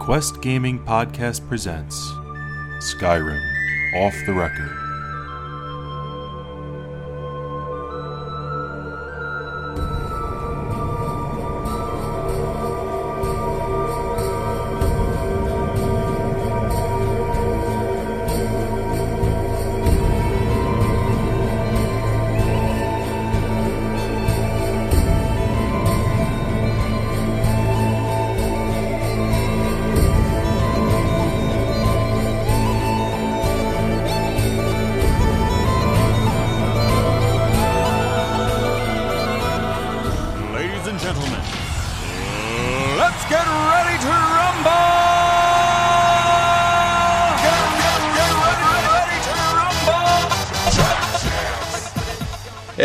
Quest Gaming Podcast presents Skyrim Off the Record.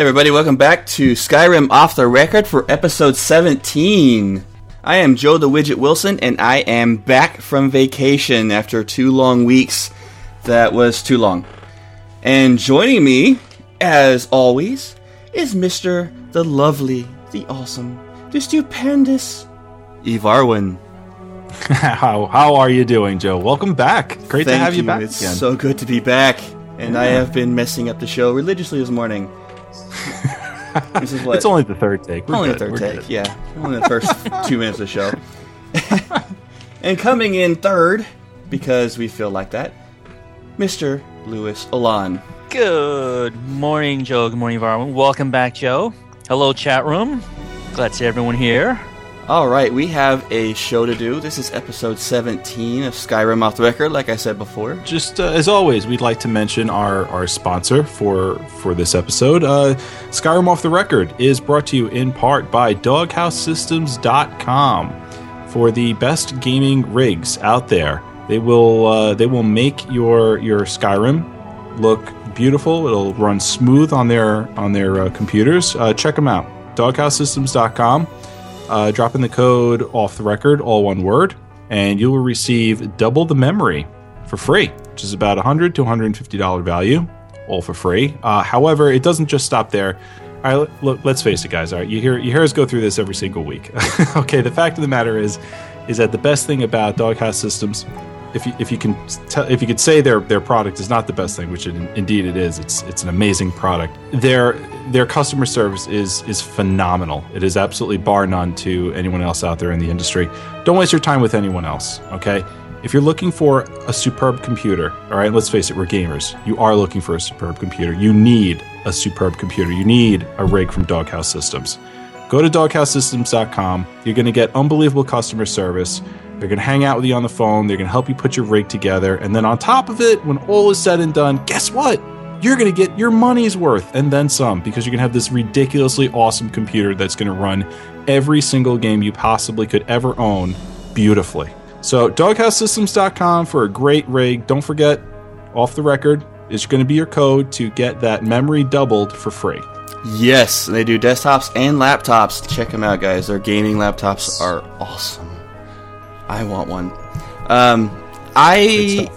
Everybody, welcome back to Skyrim Off the Record for episode 17. I am Joe the Widget Wilson and I am back from vacation after two long weeks. That was too long. And joining me, as always, is Mr. the lovely, the awesome, the stupendous Evarwin. how how are you doing, Joe? Welcome back. Great to Thank have you, back It's again. so good to be back. And I have been messing up the show religiously this morning. this is what it's only the third take. We're only good. the third We're take, good. yeah. Only the first two minutes of the show. and coming in third, because we feel like that, Mr. Lewis Alon. Good morning, Joe. Good morning, Varwin. Welcome back, Joe. Hello, chat room. Glad to see everyone here. All right, we have a show to do. This is episode 17 of Skyrim Off the Record, like I said before. Just uh, as always, we'd like to mention our, our sponsor for for this episode. Uh, Skyrim Off the Record is brought to you in part by DogHouseSystems.com for the best gaming rigs out there. They will uh, they will make your your Skyrim look beautiful. It'll run smooth on their on their uh, computers. Uh, check them out. DogHouseSystems.com. Uh, drop in the code off the record, all one word, and you will receive double the memory for free, which is about 100 to 150 dollar value, all for free. Uh, however, it doesn't just stop there. All right, look, let's face it, guys. All right, you hear you hear us go through this every single week. okay, the fact of the matter is, is that the best thing about Doghouse Systems, if you if you can tell if you could say their their product is not the best thing, which it, indeed it is, it's it's an amazing product. Their their customer service is is phenomenal. It is absolutely bar none to anyone else out there in the industry. Don't waste your time with anyone else. Okay. If you're looking for a superb computer, all right, let's face it, we're gamers. You are looking for a superb computer. You need a superb computer. You need a rig from Doghouse Systems. Go to doghousesystems.com. You're going to get unbelievable customer service. They're going to hang out with you on the phone. They're going to help you put your rig together. And then on top of it, when all is said and done, guess what? You're going to get your money's worth and then some because you're going to have this ridiculously awesome computer that's going to run every single game you possibly could ever own beautifully. So, doghousesystems.com for a great rig. Don't forget, off the record, is going to be your code to get that memory doubled for free. Yes, they do desktops and laptops. Check them out, guys. Their gaming laptops are awesome. I want one. Um, I.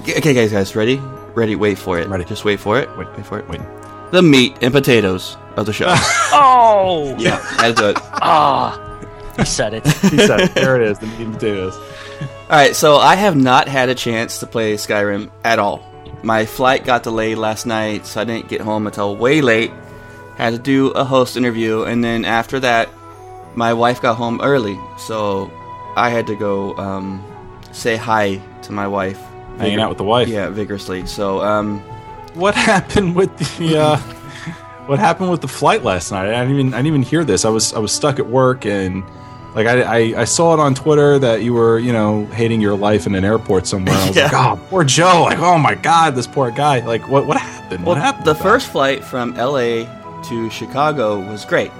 Okay, guys, guys, ready? Ready? Wait for it. Ready. Just wait for it. Wait, wait for it. Wait. The meat and potatoes of the show. Oh! yeah, I do it. Ah! you said it. He said, it. there it is, the meat and potatoes. All right, so I have not had a chance to play Skyrim at all. My flight got delayed last night, so I didn't get home until way late. Had to do a host interview, and then after that, my wife got home early, so I had to go um, say hi to my wife. Hanging out with the wife. Yeah, vigorously. So, um, What happened with the uh, what happened with the flight last night? I didn't even I didn't even hear this. I was I was stuck at work and like I, I, I saw it on Twitter that you were you know hating your life in an airport somewhere. I was like, Yeah. oh, poor Joe. Like, oh my god, this poor guy. Like, what what happened? well, what happened? the with that? first flight from LA to Chicago was great.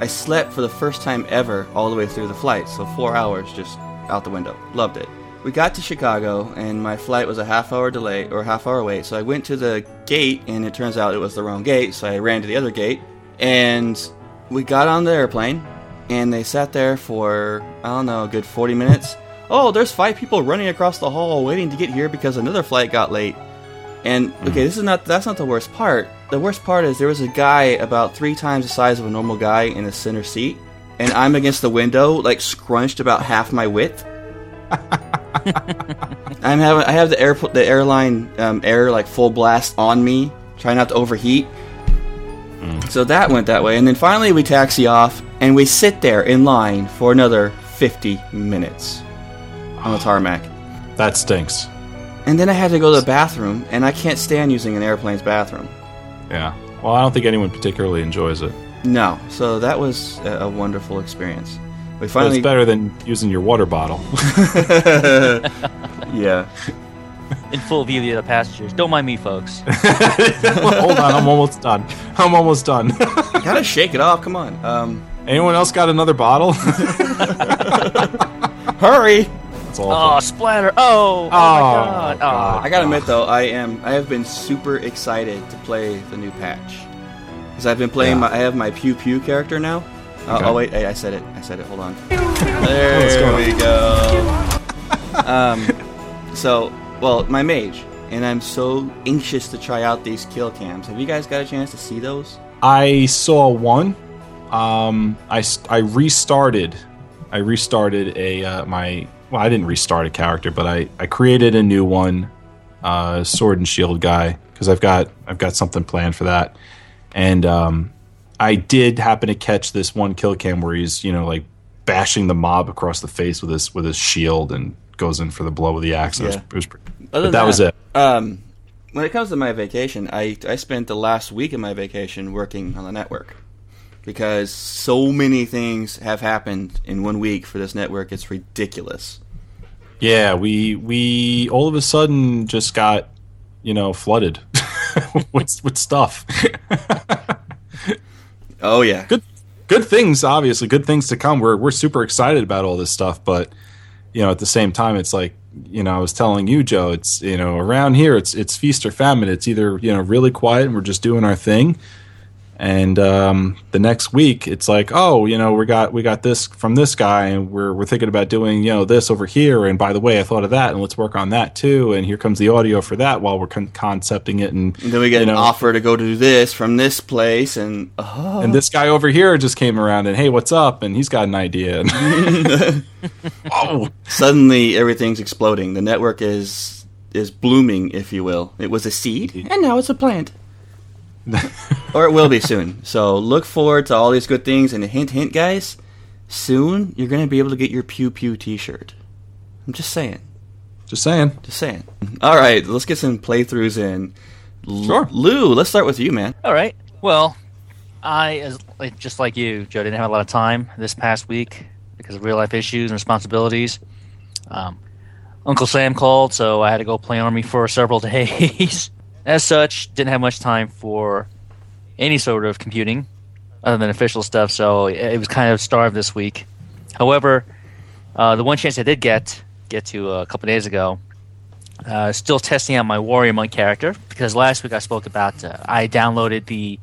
I slept for the first time ever all the way through the flight, so four hours just out the window. Loved it. We got to Chicago, and my flight was a half hour delay or half hour wait. So I went to the gate, and it turns out it was the wrong gate. So I ran to the other gate, and we got on the airplane, and they sat there for I don't know, a good forty minutes. Oh, there's five people running across the hall waiting to get here because another flight got late. And okay, mm-hmm. this is not that's not the worst part. The worst part is there was a guy about three times the size of a normal guy in the center seat, and I'm against the window, like scrunched about half my width. I'm having I have the air the airline um, air like full blast on me, trying not to overheat. So that went that way, and then finally we taxi off, and we sit there in line for another 50 minutes on the tarmac. That stinks. And then I had to go to the bathroom, and I can't stand using an airplane's bathroom. Yeah. Well, I don't think anyone particularly enjoys it. No, so that was a, a wonderful experience. We But finally, it's better than using your water bottle. yeah. In full view of the other passengers. Don't mind me, folks. Hold on, I'm almost done. I'm almost done. Gotta shake it off. Come on. Um, Anyone else got another bottle? hurry! That's awful. Oh, splatter! Oh, oh, my God! God. Oh. I gotta admit though, I am I have been super excited to play the new patch because I've been playing. Yeah. My, I have my Pew Pew character now. Uh, Oh wait, I, I said it. I said it. Hold on. There going we go. um, so well, my mage, and I'm so anxious to try out these kill cams. Have you guys got a chance to see those? I saw one. Um, I I restarted. I restarted a uh, my. Well, I didn't restart a character, but I, I created a new one, uh, sword and shield guy, because I've got I've got something planned for that, and um, I did happen to catch this one kill cam where he's you know like bashing the mob across the face with his with his shield and goes in for the blow with the axe. It was, it was pretty, but than that was it. Um, when it comes to my vacation, I I spent the last week of my vacation working on the network because so many things have happened in one week for this network. It's ridiculous. Yeah, we we all of a sudden just got you know flooded with with stuff. Oh yeah, good good things, obviously, good things to come. We're we're super excited about all this stuff, but you know, at the same time, it's like you know, I was telling you, Joe, it's you know, around here, it's it's feast or famine. It's either you know really quiet and we're just doing our thing, and um, the next week it's like, oh, you know, we got we got this from this guy, and we're we're thinking about doing you know this over here, and by the way, I thought of that, and let's work on that too, and here comes the audio for that while we're con- concepting it, and, and then we get you an offer to go do this from this place, and oh, and this guy over here just came around and hey, what's up? And he's got an idea. And oh, suddenly everything's exploding. The network is is blooming, if you will. It was a seed, and now it's a plant. or it will be soon. So look forward to all these good things. And hint, hint, guys, soon you're going to be able to get your Pew Pew T-shirt. I'm just saying. just saying. Just saying. All right, let's get some playthroughs in. L- Sure. Lou, let's start with you, man. All right. Well, I, as just like you, Joe, didn't have a lot of time this past week because of real life issues and responsibilities. Um, Uncle Sam called, so I had to go play Army for several days. As such, didn't have much time for any sort of computing other than official stuff, so it was kind of starved this week. However, uh, the one chance I did get get to uh, a couple days ago, uh, still testing out my Warrior Monk character because last week I spoke about uh, I downloaded the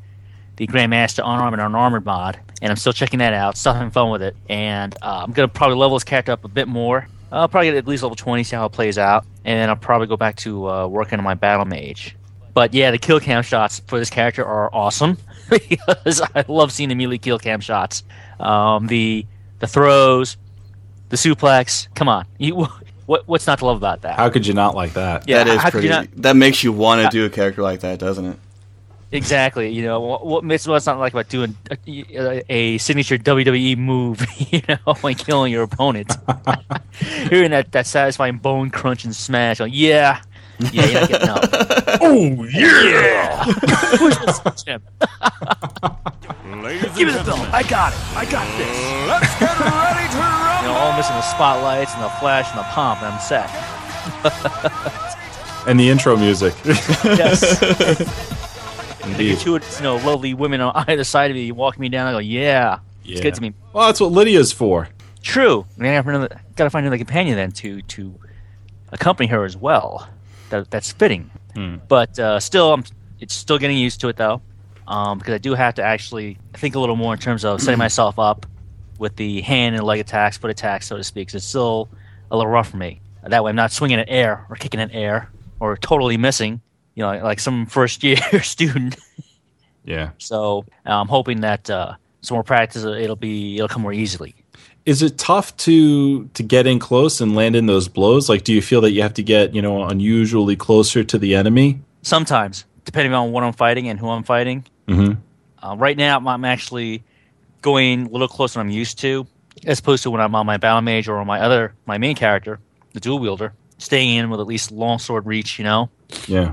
the Grandmaster Unarmored and Unarmored mod, and I'm still checking that out, still having fun with it, and uh, I'm gonna probably level this character up a bit more. I'll probably get at least level 20, see how it plays out, and then I'll probably go back to uh, working on my Battle Mage. But yeah, the kill cam shots for this character are awesome because I love seeing the melee kill cam shots. Um, the the throws, the suplex. Come on, you, what what's not to love about that? How could you not like that? Yeah, that is pretty. not- That makes you want to do a character like that, doesn't it? Exactly. You know what, what makes what's not like about doing a, a signature WWE move, you know, when killing your opponent. Hearing that that satisfying bone crunch and smash. Like, yeah, yeah, you're not getting up. Oh yeah! Push this him. Give me the belt. I got it. I got this. let's get ready to You know, all missing the spotlights and the flash and the pomp, and I'm set. and the intro music. Yes. Indeed. Two, you know, lovely women on either side of me walking me down. I go, yeah, it's good to me. Well, that's what Lydia's for. True. I mean, I have another, gotta find another companion then to to accompany her as well. That that's fitting. Hmm. But uh, still, I'm it's still getting used to it though, um, because I do have to actually think a little more in terms of setting myself up with the hand and leg attacks, foot attacks, so to speak. it's still a little rough for me. That way, I'm not swinging at air or kicking at air or totally missing. You know, like some first year student. Yeah. So I'm hoping that uh, some more practice, it'll be it'll come more easily. Is it tough to to get in close and land in those blows? Like, do you feel that you have to get you know unusually closer to the enemy? Sometimes, depending on what I'm fighting and who I'm fighting. Mhm. Uh, right now, I'm actually going a little closer than I'm used to, as opposed to when I'm on my battle mage or on my other my main character, the dual wielder, staying in with at least longsword reach. You know, Yeah.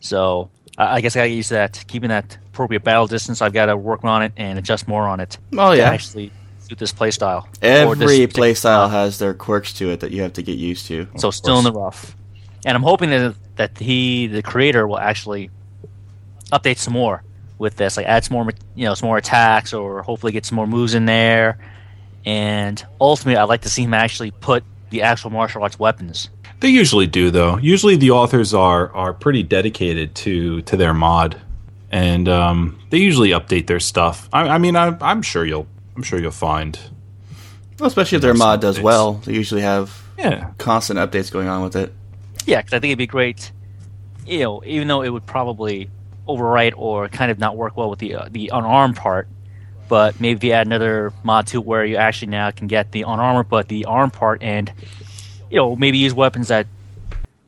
so I I guess I got to get used to that, keeping that appropriate battle distance. I've got to work on it and adjust more on it. Oh, yeah. actually suit this play style. or this Every particular play style mod. has their quirks to it that you have to get used to. So still in the rough, and I'm hoping that that he, the creator, will actually update some more with this, like add some more, you know, some more attacks, or hopefully get some more moves in there. And ultimately, I'd like to see him actually put the actual martial arts weapons. They usually do, though. Usually, the authors are are pretty dedicated to to their mod, and um, they usually update their stuff. I, I mean, I, I'm sure you'll I'm sure you'll find. Well, especially if their mod does updates. well. They usually have Yeah, constant updates going on with it. Yeah, because I think it'd be great. You know, even though it would probably overwrite or kind of not work well with the uh, the unarmed part, but maybe if you add another mod to where you actually now can get the unarmored but the arm part, and you know maybe use weapons that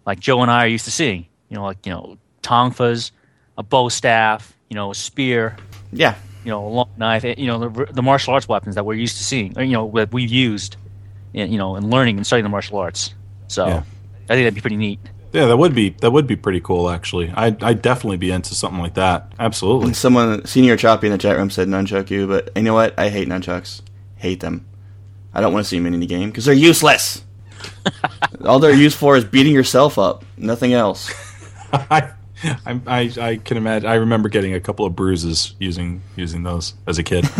like Joe and I are used to seeing. You know, like you know tonfas, a bow staff, you know, a spear, Yeah. You know, a long knife. Eh, you know, the, the martial arts weapons that we're used to seeing. or, You know, that we've used, in, you know, in learning and studying the martial arts. So Yeah. I think that'd be pretty neat. yeah, that would be that would be pretty cool. Actually, I'd I'd definitely be into something like that. Absolutely. Someone, Senior Choppy in the chat room said nunchuck you, but you know what? I hate nunchucks. Hate them. I don't want to see them in any game because they're useless. All they're used for is beating yourself up. Nothing else. I, I, I, I can imagine. I remember getting a couple of bruises using using those as a kid.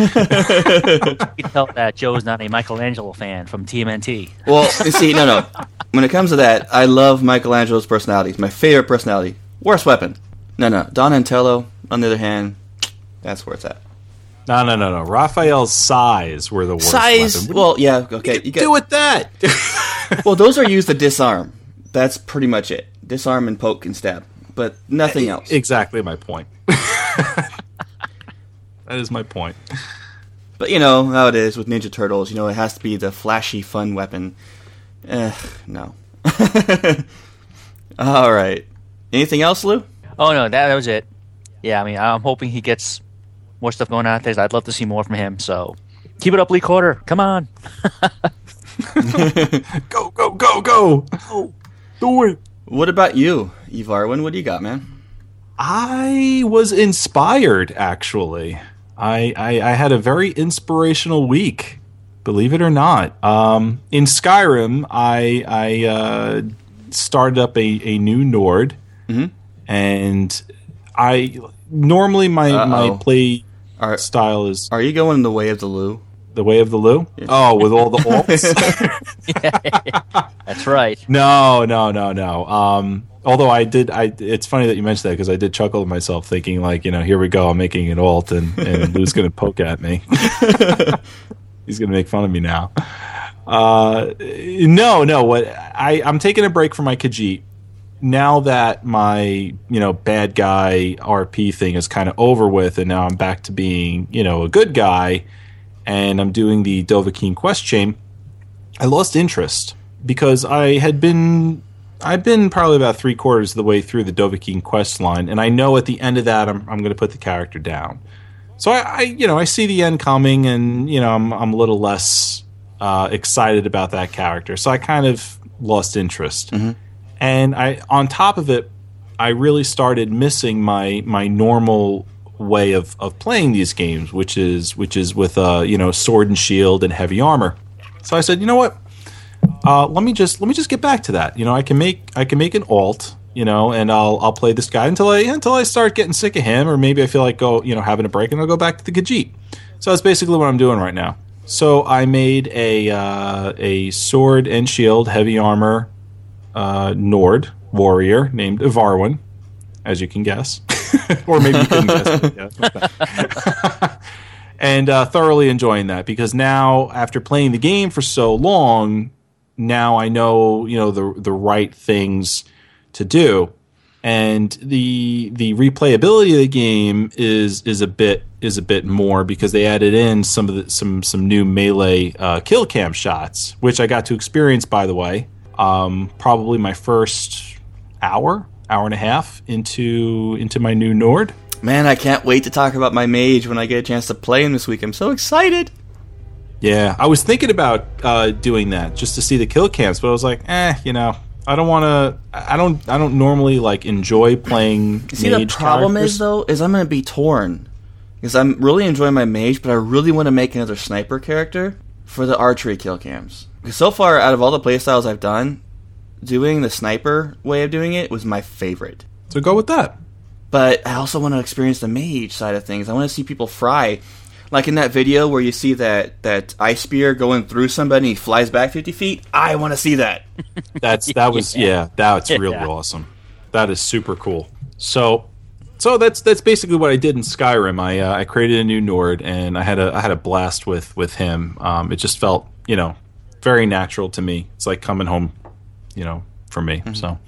You can tell that Joe is not a Michelangelo fan from TMNT. Well, you see, no, no. When it comes to that, I love Michelangelo's personality. It's my favorite personality. Worst weapon. No, no. Donatello, on the other hand, that's where it's at. no, no, no, no. Raphael's sais were the worst. Sais. weapon. Well, yeah, okay. You do got, with that. well, those are used to disarm. That's pretty much it. Disarm and poke and stab, but nothing else. exactly my point. that is my point. But you know how it is with Ninja Turtles. You know it has to be the flashy, fun weapon. Eh, no. All right. Anything else, Lou? Oh no, that, that was it. Yeah, I mean, I'm hoping he gets more stuff going on. I'd love to see more from him. So keep it up, Lee Quarter. Come on. Go, go, go, go. Go. Do it. What about you, Evarwin? What do you got, man? I was inspired, actually. I, I, I had a very inspirational week, believe it or not. Um, in Skyrim, I, I uh, started up a, a new Nord, Mhm. and I normally my, my play Are style is Are you going the way of the Lou? The way of the Lou. Oh, with all the alts. That's right. No, no, no, no. Um, although I did, I it's funny that you mentioned that because I did chuckle to myself, thinking like, you know, here we go, I'm making an alt, and and Lou's going to poke at me. He's going to make fun of me now. Uh, no, no. What I I'm taking a break from my Khajiit now that my you know bad guy RP thing is kind of over with, and now I'm back to being you know a good guy, and I'm doing the Dovahkiin quest chain. I lost interest because I had been I've been probably about three quarters of the way through the Dovahkiin quest line, and I know at the end of that I'm I'm going to put the character down. So I, I you know I see the end coming, and you know I'm I'm a little less uh, excited about that character, so I kind of lost interest. And I on top of it, I really started missing my my normal way of, of playing these games, which is which is with uh you know sword and shield and heavy armor. So I said, you know what? Uh, let me just let me just get back to that. You know, I can make I can make an alt. You know, and I'll I'll play this guy until I until I start getting sick of him, or maybe I feel like go you know having a break, and I'll go back to the Khajiit. So that's basically what I'm doing right now. So I made a uh, a sword and shield, heavy armor uh, Nord warrior named Ivarwin, as you can guess, or maybe you couldn't guess. but yeah. and uh, thoroughly enjoying that because now, after playing the game for so long, now I know you know the the right things to do. and the the replayability of the game is is a bit is a bit more because they added in some of the some some new melee uh, kill cam shots, which I got to experience by the way. Um, probably my first hour, hour and a half into into my new Nord. Man, I can't wait to talk about my mage when I get a chance to play him this week. I'm so excited. Yeah, I was thinking about uh, doing that just to see the kill cams, but I was like, eh, you know, I don't want to. I don't. I don't normally like enjoy playing. See, the problem characters. is though, is I'm gonna be torn because I'm really enjoying my mage, but I really want to make another sniper character for the archery kill cams. Because so far, out of all the playstyles I've done, doing the sniper way of doing it was my favorite. so go with that. But I also want to experience the mage side of things. I want to see people fry. Like in that video where you see that, that ice spear going through somebody and he flies back 50 feet. I want to see that. That's that was yeah, that's really Yeah. awesome. That is super cool. So so that's that's basically what I did in Skyrim. I uh, I created a new Nord and I had a I had a blast with with him. Um, it just felt you know very natural to me. It's like coming home, you know, for me. So.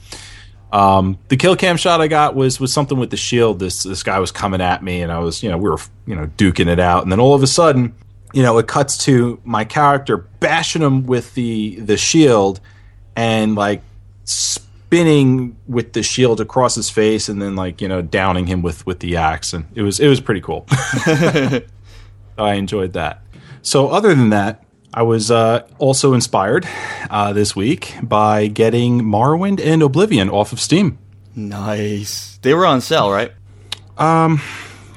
Um, the kill cam shot I got was was something with the shield. This this guy was coming at me, and I was you know we were you know duking it out, and then all of a sudden, you know, it cuts to my character bashing him with the the shield, and like spinning with the shield across his face, and then like you know downing him with with the axe, and it was it was pretty cool. I enjoyed that. So other than that, I was uh, also inspired uh, this week by getting Morrowind and Oblivion off of Steam. Nice. They were on sale, right? Um,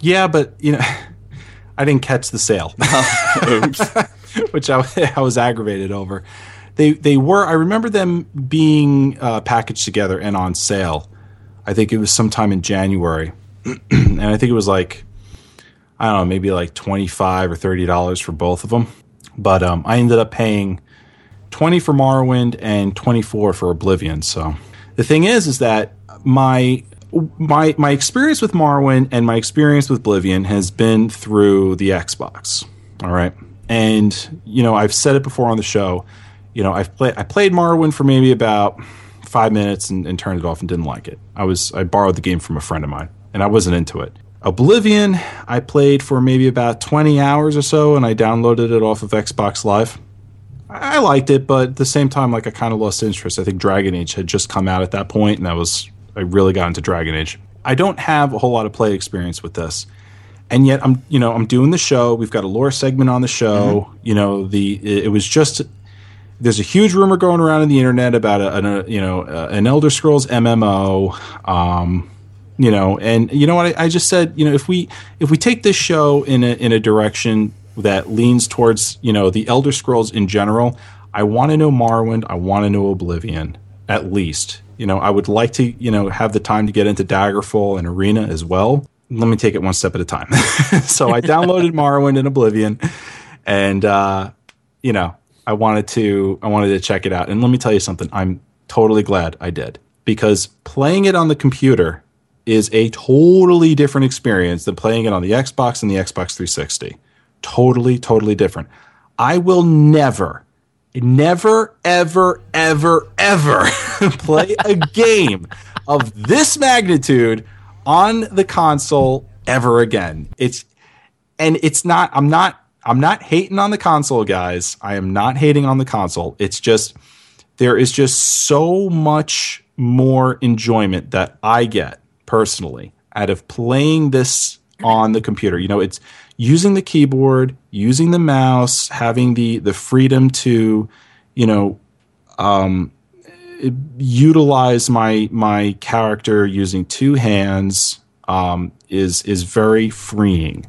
Yeah, but you know, I didn't catch the sale, which I, I was aggravated over. They they were. I remember them being uh, packaged together and on sale. I think it was sometime in January, and I think it was like I don't know, maybe like twenty five or thirty dollars for both of them. But um, I ended up paying twenty for Morrowind and twenty four for Oblivion. So the thing is, is that my my my experience with Morrowind and my experience with Oblivion has been through the Xbox. All right, and you know I've said it before on the show. You know I've played I played Morrowind for maybe about five minutes and, and turned it off and didn't like it. I was I borrowed the game from a friend of mine and I wasn't into it. Oblivion I played for maybe about twenty hours or so and I downloaded it off of Xbox Live. I liked it, but at the same time, like I kind of lost interest. I think Dragon Age had just come out at that point, and that was I really got into Dragon Age. I don't have a whole lot of play experience with this, and yet I'm you know I'm doing the show. We've got a lore segment on the show. You know the it, it was just there's a huge rumor going around in the internet about a, an, a you know uh, an Elder Scrolls MMO. Um, you know, and you know what? I, I just said, you know, if we if we take this show in a in a direction that leans towards you know the Elder Scrolls in general, I want to know Morrowind. I want to know Oblivion at least. You know, I would like to you know have the time to get into Daggerfall and Arena as well. Let me take it one step at a time. so I downloaded Morrowind and Oblivion, and uh, you know, I wanted to I wanted to check it out. And let me tell you something. I'm totally glad I did because playing it on the computer is a totally different experience than playing it on the Xbox and the Xbox 360. Totally, totally different. I will never, never, ever, ever, ever play a game of this magnitude on the console ever again. It's and it's not I'm not I'm not hating on the console guys. I am not hating on the console. It's just there is just so much more enjoyment that I get personally out of playing this on the computer. You know, it's using the keyboard, using the mouse, having the the freedom to, you know, um, utilize my my character using two hands um, is is very freeing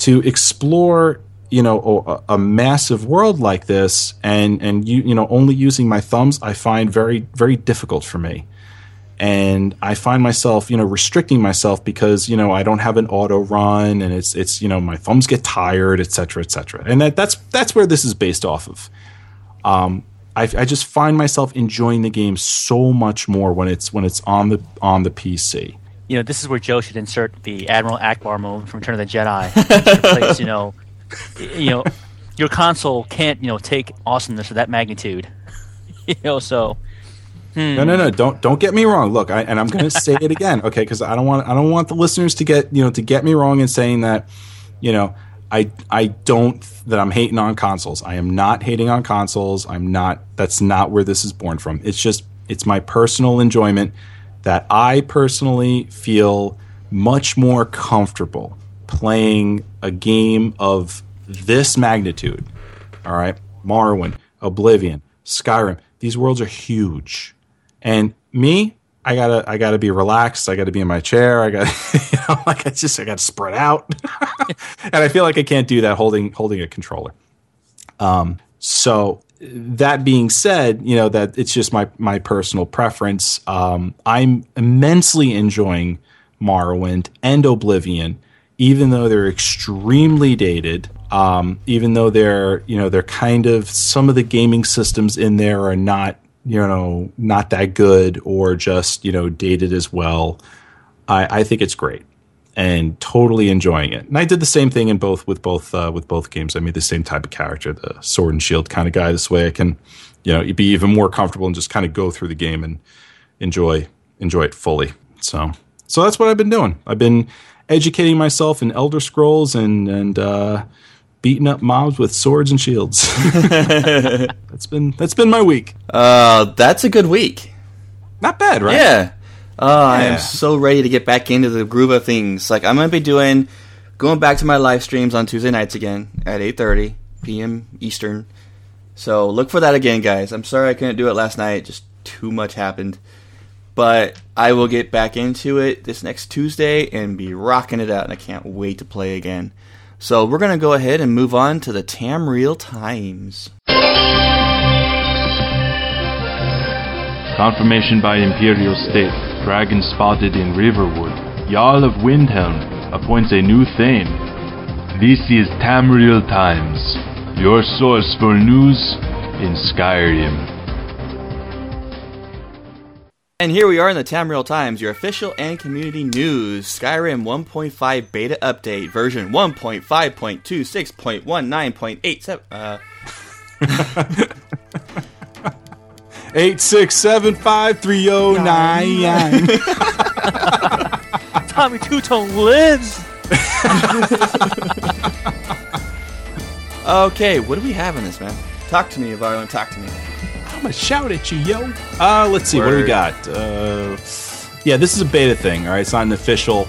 to explore you know a, a massive world like this and and you you know only using my thumbs I find very very difficult for me and I find myself, you know, restricting myself because you know I don't have an auto run, and it's it's you know my thumbs get tired, et cetera, et cetera, and that, that's that's where this is based off of. Um, I, I just find myself enjoying the game so much more when it's when it's on the on the PC. You know, this is where Joe should insert the Admiral Ackbar moment from Return of the Jedi. Place, you know, you know, your console can't, you know, take awesomeness of that magnitude. you know, so Hmm. No, no, no! Don't don't get me wrong. Look, I, and I'm going to say it again, okay? Because I don't want I don't want the listeners to get you know to get me wrong in saying that, you know, I I don't that I'm hating on consoles. I am not hating on consoles. I'm not. That's not where this is born from. It's just it's my personal enjoyment that I personally feel much more comfortable playing a game of this magnitude. All right, Morrowind, Oblivion, Skyrim. These worlds are huge, and me, I gotta, I gotta be relaxed. I gotta be in my chair. I got, you know, like I just, I gotta spread out, and I feel like I can't do that holding, holding a controller. Um, so that being said, you know that it's just my my personal preference. Um, I'm immensely enjoying Morrowind and Oblivion, even though they're extremely dated. Um, even though they're you know they're kind of some of the gaming systems in there are not you know not that good or just you know dated as well. I, I think it's great and totally enjoying it. And I did the same thing in both with both uh, with both games. I made the same type of character, the sword and shield kind of guy. This way, I can you know be even more comfortable and just kind of go through the game and enjoy enjoy it fully. So so that's what I've been doing. I've been educating myself in Elder Scrolls and and uh, beating up mobs with swords and shields. that's been that's been my week. Uh, that's a good week. Not bad, right? Yeah. Oh, I am so ready to get back into the groove of things. Like I'm gonna be doing, going back to my live streams on Tuesday nights again at 8:30 p.m. Eastern. So look for that again, guys. I'm sorry I couldn't do it last night. Just too much happened. But I will get back into it this next Tuesday and be rocking it out, and I can't wait to play again. So we're gonna go ahead and move on to the Tamriel Times. Confirmation by Imperial State. Dragon spotted in Riverwood. Jarl of Windhelm appoints a new Thane. This is Tamriel Times, your source for news in Skyrim. And here we are in the Tamriel Times, your official and community news. Skyrim 1.5 beta update, version 1.5.26.19.87. Uh, Eight six seven five three zero nine nine. Tommy Tutone lives. okay, what do we have in this, man? Talk to me, Varlin. Talk to me. I'm gonna shout at you, yo. Uh, let's see. What do we got? Uh, yeah, this is a beta thing. All right, it's not an official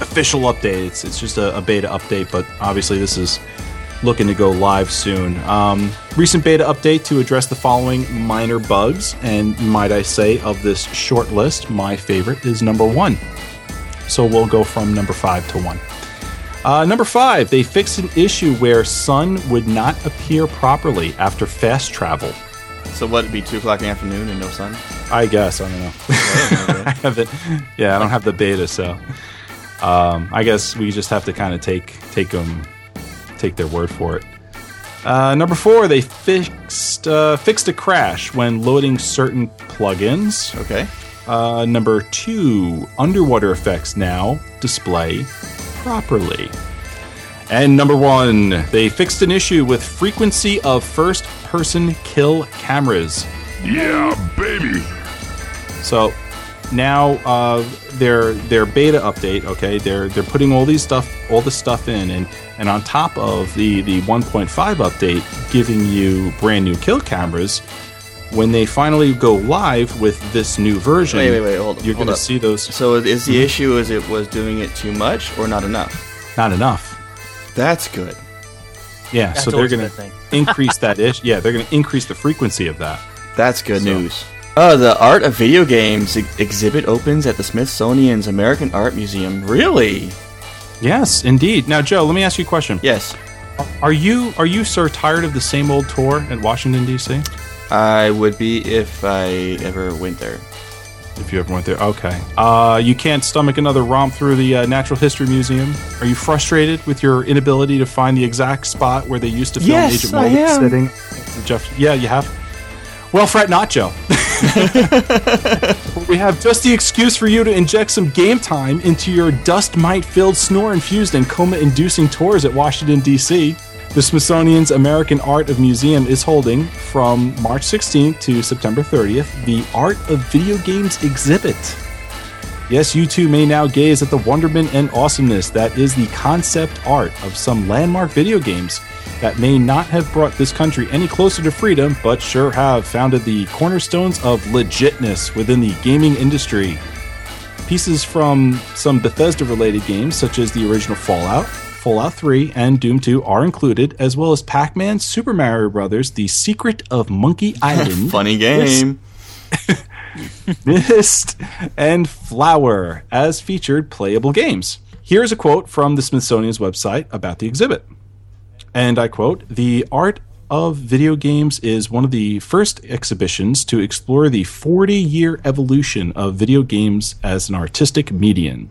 official update. It's it's just a, a beta update, but obviously this is looking to go live soon. Um, recent beta update to address the following minor bugs, and might I say, of this short list, my favorite is number one. So we'll go from number five to one. Uh, number five, they fixed an issue where sun would not appear properly after fast travel. So what? It'd be two o'clock in the afternoon and no sun. I guess I don't know. I haven't. Yeah, I don't have the beta, so um, I guess we just have to kind of take take them take their word for it. Uh, number four, they fixed uh, fixed a crash when loading certain plugins. Okay. Uh, number two, underwater effects now display properly. And number one, they fixed an issue with frequency of first person kill cameras. Yeah, baby! So now uh, their their beta update, okay, they're they're putting all these stuff all this stuff in and and on top of the the 1.5 update giving you brand new kill cameras when they finally go live with this new version Wait, wait, wait, hold- you're going to see those So is the issue is it was doing it too much or not enough? not enough That's good. Yeah That's so they're going to increase that ish yeah they're going to increase the frequency of that That's good So- news. Oh, the Art of Video Games ex- exhibit opens at the Smithsonian's American Art Museum. Really? yes indeed now joe let me ask you a question Yes. are you are you sir tired of the same old tour at washington d.c I would be if I ever went there. If you ever went there, okay. Uh, you can't stomach another romp through the uh, Natural History Museum. Are you frustrated with your inability to find the exact spot where they used to film Yes, Agent I Mulder am. sitting? Jeff, yeah, you have. Well, fret not, Joe. we have just the excuse for you to inject some game time into your dust mite filled, snore infused, and coma inducing tours at Washington, D.C. The Smithsonian's American Art of Museum is holding from March 16th to September 30th the Art of Video Games exhibit. Yes, you too may now gaze at the wonderment and awesomeness that is the concept art of some landmark video games that may not have brought this country any closer to freedom, but sure have founded the cornerstones of legitness within the gaming industry. Pieces from some Bethesda related games, such as the original Fallout, Fallout 3, and Doom 2, are included, as well as Pac Man, Super Mario Bros., The Secret of Monkey Island. Funny game. Myst and Flower as featured playable games. Here's a quote from the Smithsonian's website about the exhibit. And I quote The art of video games is one of the first exhibitions to explore the 40 year evolution of video games as an artistic medium.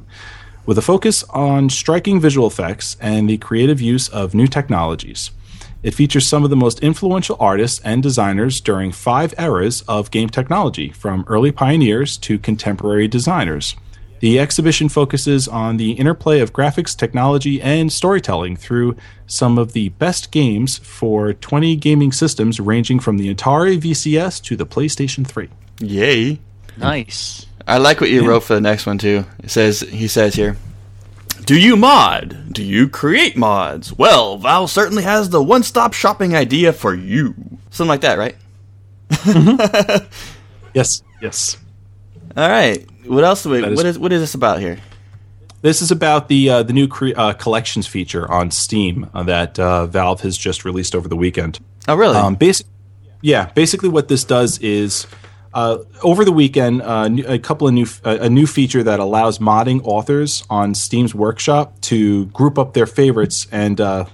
With a focus on striking visual effects and the creative use of new technologies. It features some of the most influential artists and designers during five eras of game technology, from early pioneers to contemporary designers. The exhibition focuses on the interplay of graphics, technology, and storytelling through some of the best games for 20 gaming systems ranging from the Atari VCS to the PlayStation 3. Yay. Nice. I like what you wrote for the next one too. It says he says here. Do you mod? Do you create mods? Well, Valve certainly has the one-stop shopping idea for you. Something like that, right? Yes, yes. All right. What else? Do we, is- what is what is this about here? This is about the uh, the new cre- uh, collections feature on Steam uh, that uh, Valve has just released over the weekend. Oh, really? Um, basic, yeah. Basically, what this does is uh, over the weekend, uh, a couple of new uh, a new feature that allows modding authors on Steam's Workshop to group up their favorites and uh,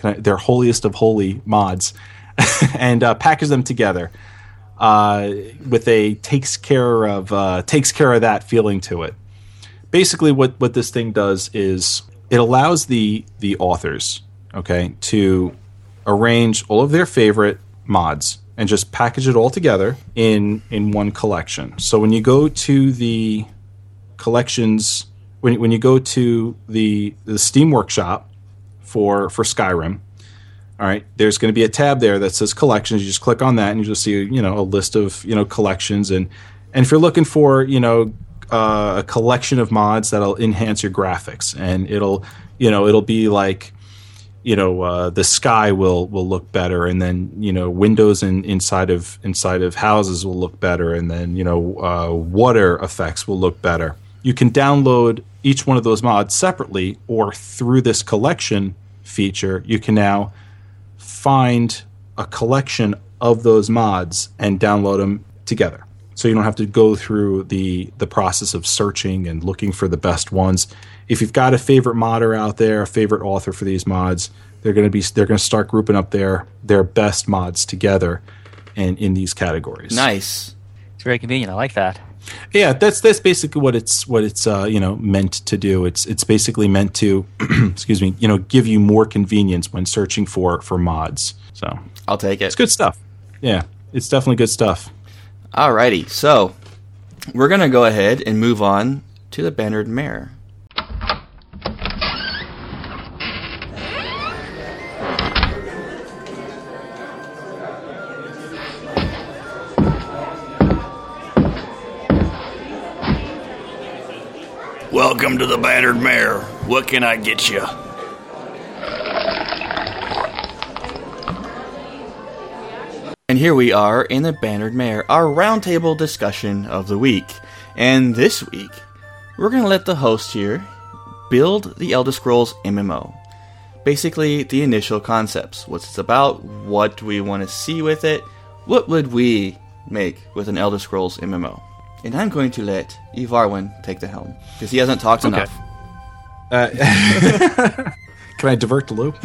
their holiest of holy mods and uh, package them together uh, with a takes care of takes care of that feeling to it. Basically, what what this thing does is it allows the the authors okay to arrange all of their favorite mods and just package it all together in in one collection. So when you go to the collections when when you go to the the Steam Workshop for for Skyrim, all right, there's going to be a tab there that says collections. You just click on that and you just see you know a list of you know collections and and if you're looking for you know uh, a collection of mods that'll enhance your graphics and it'll you know it'll be like you know uh, the sky will will look better and then you know windows in, inside of inside of houses will look better and then you know uh, water effects will look better. You can download each one of those mods separately or through this collection feature. You can now find a collection of those mods and download them together so you don't have to go through the the process of searching and looking for the best ones if you've got a favorite modder out there a favorite author for these mods they're going to be they're going to start grouping up their their best mods together and in these categories nice. It's very convenient. I like that. yeah that's that's basically what it's what it's uh, you know meant to do it's it's basically meant to excuse me you know give you more convenience when searching for for mods so I'll take it. it's good stuff yeah it's definitely good stuff Alrighty, so we're gonna go ahead and move on to the bannered mare. Welcome to the bannered mare. What can I get you? And here we are in the Bannered Mare, our roundtable discussion of the week. And this week, we're going to let the host here build the Elder Scrolls MMO. Basically, the initial concepts. What's it's about, what do we want to see with it, what would we make with an Elder Scrolls MMO. And I'm going to let Evarwin take the helm, because he hasn't talked enough. Uh, Can I divert the loop?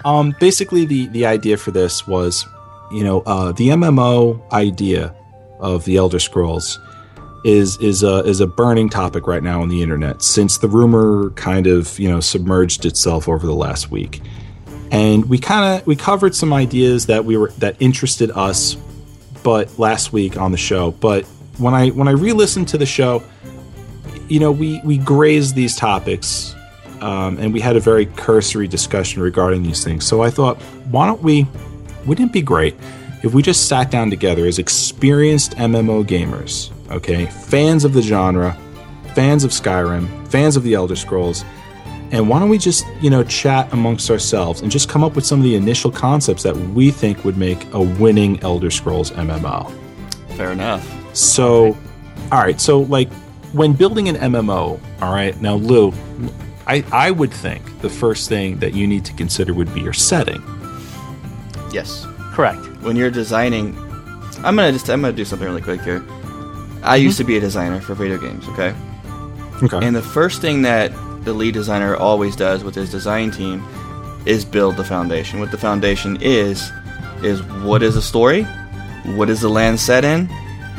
um, basically, the the idea for this was, you know, uh, the MMO idea of the Elder Scrolls is is a is a burning topic right now on the internet since the rumor kind of you know submerged itself over the last week, and we kind of we covered some ideas that we were that interested us, but last week on the show. But when I when I re-listened to the show, you know, we we grazed these topics um, and we had a very cursory discussion regarding these things. So I thought, why don't we? Wouldn't it be great if we just sat down together as experienced MMO gamers, okay, fans of the genre, fans of Skyrim, fans of the Elder Scrolls, and why don't we just, you know, chat amongst ourselves and just come up with some of the initial concepts that we think would make a winning Elder Scrolls MMO? Fair enough. So, all right. So, like, when building an MMO, all right. Now, Lou, I I would think the first thing that you need to consider would be your setting. Yes. Correct. When you're designing, I'm gonna just I'm gonna do something really quick here. I used to be a designer for video games. Okay. Okay. And the first thing that the lead designer always does with his design team is build the foundation. What the foundation is, is what is the story, what is the land set in,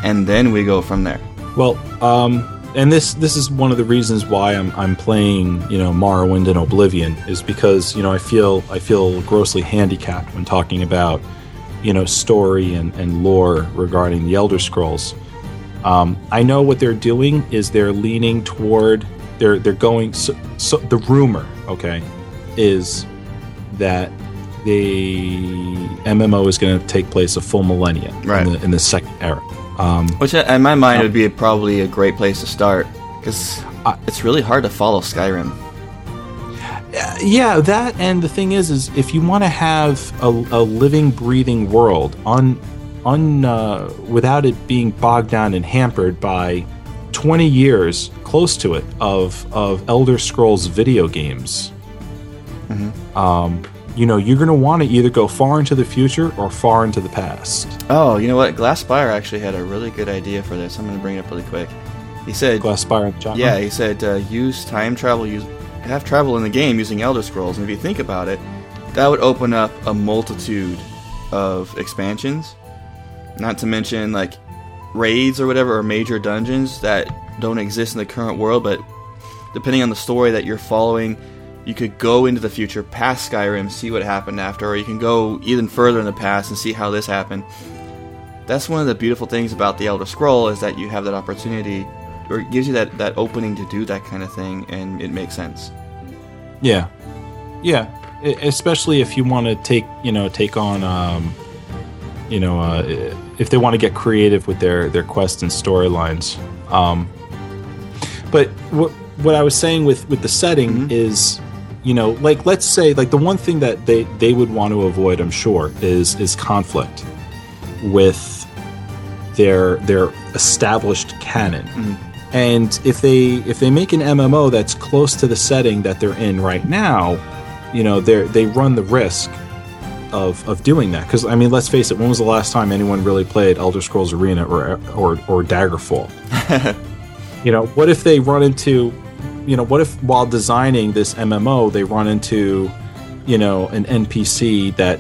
and then we go from there. Well, um, and this this is one of the reasons why I'm I'm playing you know Morrowind and Oblivion is because you know I feel I feel grossly handicapped when talking about you know story and, and lore regarding the Elder Scrolls. Um, I know what they're doing is they're leaning toward they're they're going so, so the rumor okay is that the MMO is going to take place a full millennia Right. in, the, in the second era. Um, Which, uh, in my mind, would be a, probably a great place to start because it's really hard to follow Skyrim. yeah that and the thing is is if you want to have a, a living breathing world on on uh, without it being bogged down and hampered by 20 years close to it of of elder scrolls video games um, you know you're going to want to either go far into the future or far into the past Oh, you know what? Glass Glasspire actually had a really good idea for this. I'm going to bring it up really quick. He said, glass spire yeah, he said uh, use time travel, use have travel in the game using Elder Scrolls. And if you think about it, that would open up a multitude of expansions. Not to mention like raids or whatever, or major dungeons that don't exist in the current world, but depending on the story that you're following, you could go into the future past Skyrim, see what happened after, or you can go even further in the past and see how this happened. That's one of the beautiful things about the Elder Scroll is that you have that opportunity, or it gives you that, that opening to do that kind of thing, and it makes sense. Yeah, yeah. E- Especially if you want to take you know take on um, you know uh, if they want to get creative with their their quests and storylines. Um, but what what I was saying with with the setting is you know like let's say like the one thing that they they would want to avoid I'm sure is is conflict with their their established canon. Mm-hmm. And if they if they make an MMO that's close to the setting that they're in right now, you know, they they run the risk of of doing that. Because I mean, let's face it, when was the last time anyone really played Elder Scrolls Arena or or or Daggerfall? you know, what if they run into, you know, what if while designing this MMO they run into, you know, an NPC that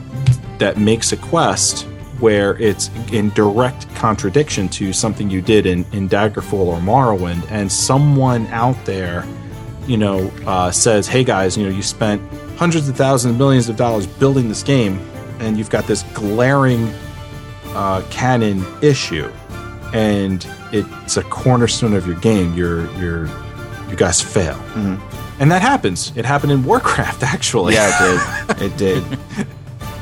that makes a quest where it's in direct contradiction to something you did in, in Daggerfall or Morrowind, and someone out there, you know, uh, says, "Hey guys, you know, you spent hundreds of thousands, millions of dollars building this game, and you've got this glaring uh, canon issue, and it's a cornerstone of your game. You're you're you guys fail." And that happens. It happened in Warcraft, actually Yeah, it did. it did.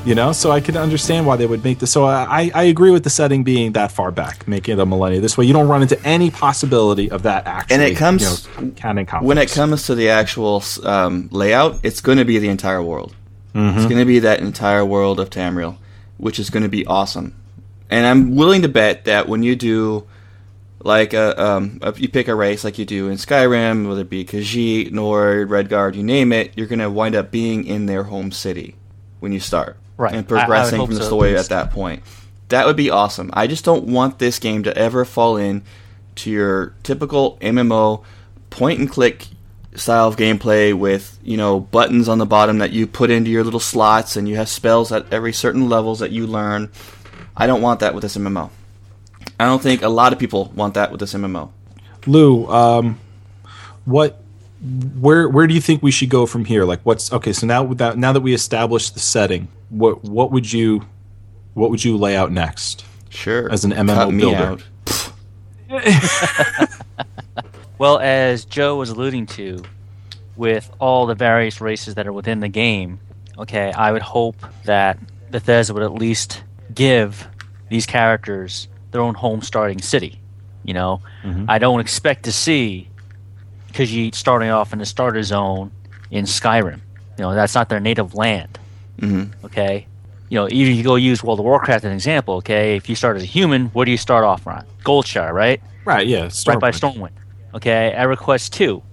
you know so i can understand why they would make this so i i agree with the setting being that far back making it a millennia this way you don't run into any possibility of that actually And it comes you know, canon when it comes to the actual um, layout, it's going to be the entire world. It's going to be that entire world of Tamriel, which is going to be awesome. And I'm willing to bet that when you do, like, a, um, a, you pick a race like you do in Skyrim, whether it be Khajiit, Nord, Redguard, you name it, you're going to wind up being in their home city when you start. Right. And I- I progressing from the so, story at at that point. That would be awesome. I just don't want this game to ever fall in to your typical MMO point and click style of gameplay with, you know, buttons on the bottom that you put into your little slots and you have spells at every certain levels that you learn. I don't want that with this MMO. I don't think a lot of people want that with this MMO. lou um what where where do you think we should go from here like what's okay so now with that now that we established the setting what what would you what would you lay out next Sure. As an MMO Cut me builder. out. Well, as Joe was alluding to, with all the various races that are within the game, okay, I would hope that Bethesda would at least give these characters their own home starting city. You know, I don't expect to see because you starting off in the starter zone in Skyrim. You know, that's not their native land. Mm-hmm. Okay, you know, even if you go use World of Warcraft as an example. Okay, if you start as a human, where do you start off on? Goldshire, right? Right. Yeah. right by Stormwind. Stormwind. Okay, EverQuest two.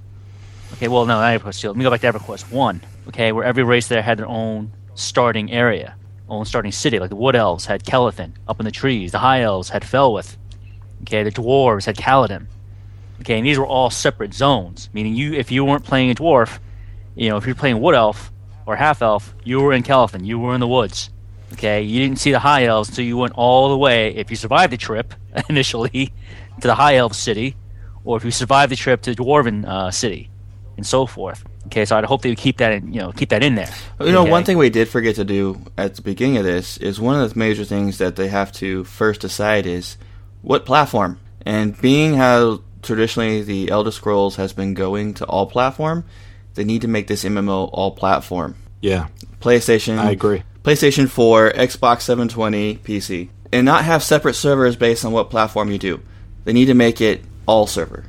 Okay, well no, not EverQuest two. Let me go back to EverQuest one. Okay, where every race there had their own starting area, own starting city. Like the Wood Elves had Kelethin up in the trees. The High Elves had Felwithe. Okay, the Dwarves had Kaladim. Okay, and these were all separate zones. Meaning, you if you weren't playing a dwarf, you know, if you're playing Wood Elf or Half Elf, you were in Kelethin. You were in the woods. Okay, you didn't see the High Elves until you went all the way. If you survived the trip initially to the High Elf city, or if you survived the trip to the Dwarven uh, city, and so forth. Okay, so I'd hope they would keep that in, you know, keep that in there. You know, Okay? one thing we did forget to do at the beginning of this is one of the major things that they have to first decide is what platform. And being how traditionally the Elder Scrolls has been going to all platform, they need to make this MMO all platform. Yeah. PlayStation, I agree. PlayStation 4, Xbox 720, PC, and not have separate servers based on what platform you do. They need to make it all server.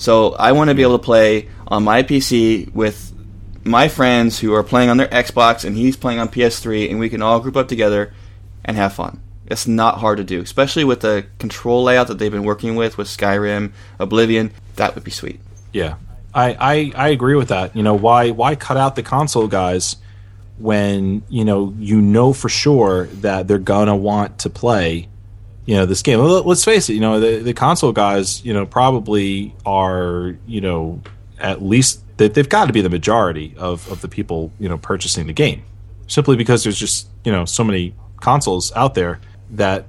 So I want to be able to play on my PC with my friends who are playing on their Xbox and he's playing on PS3, and we can all group up together and have fun. It's not hard to do, especially with the control layout that they've been working with with Skyrim, Oblivion. That would be sweet. Yeah, I, I I agree with that. You know why why cut out the console guys when you know you know for sure that they're gonna want to play you know this game. Let's face it. You know the the console guys you know probably are you know at least they, they've got to be the majority of of the people you know purchasing the game simply because there's just you know so many consoles out there that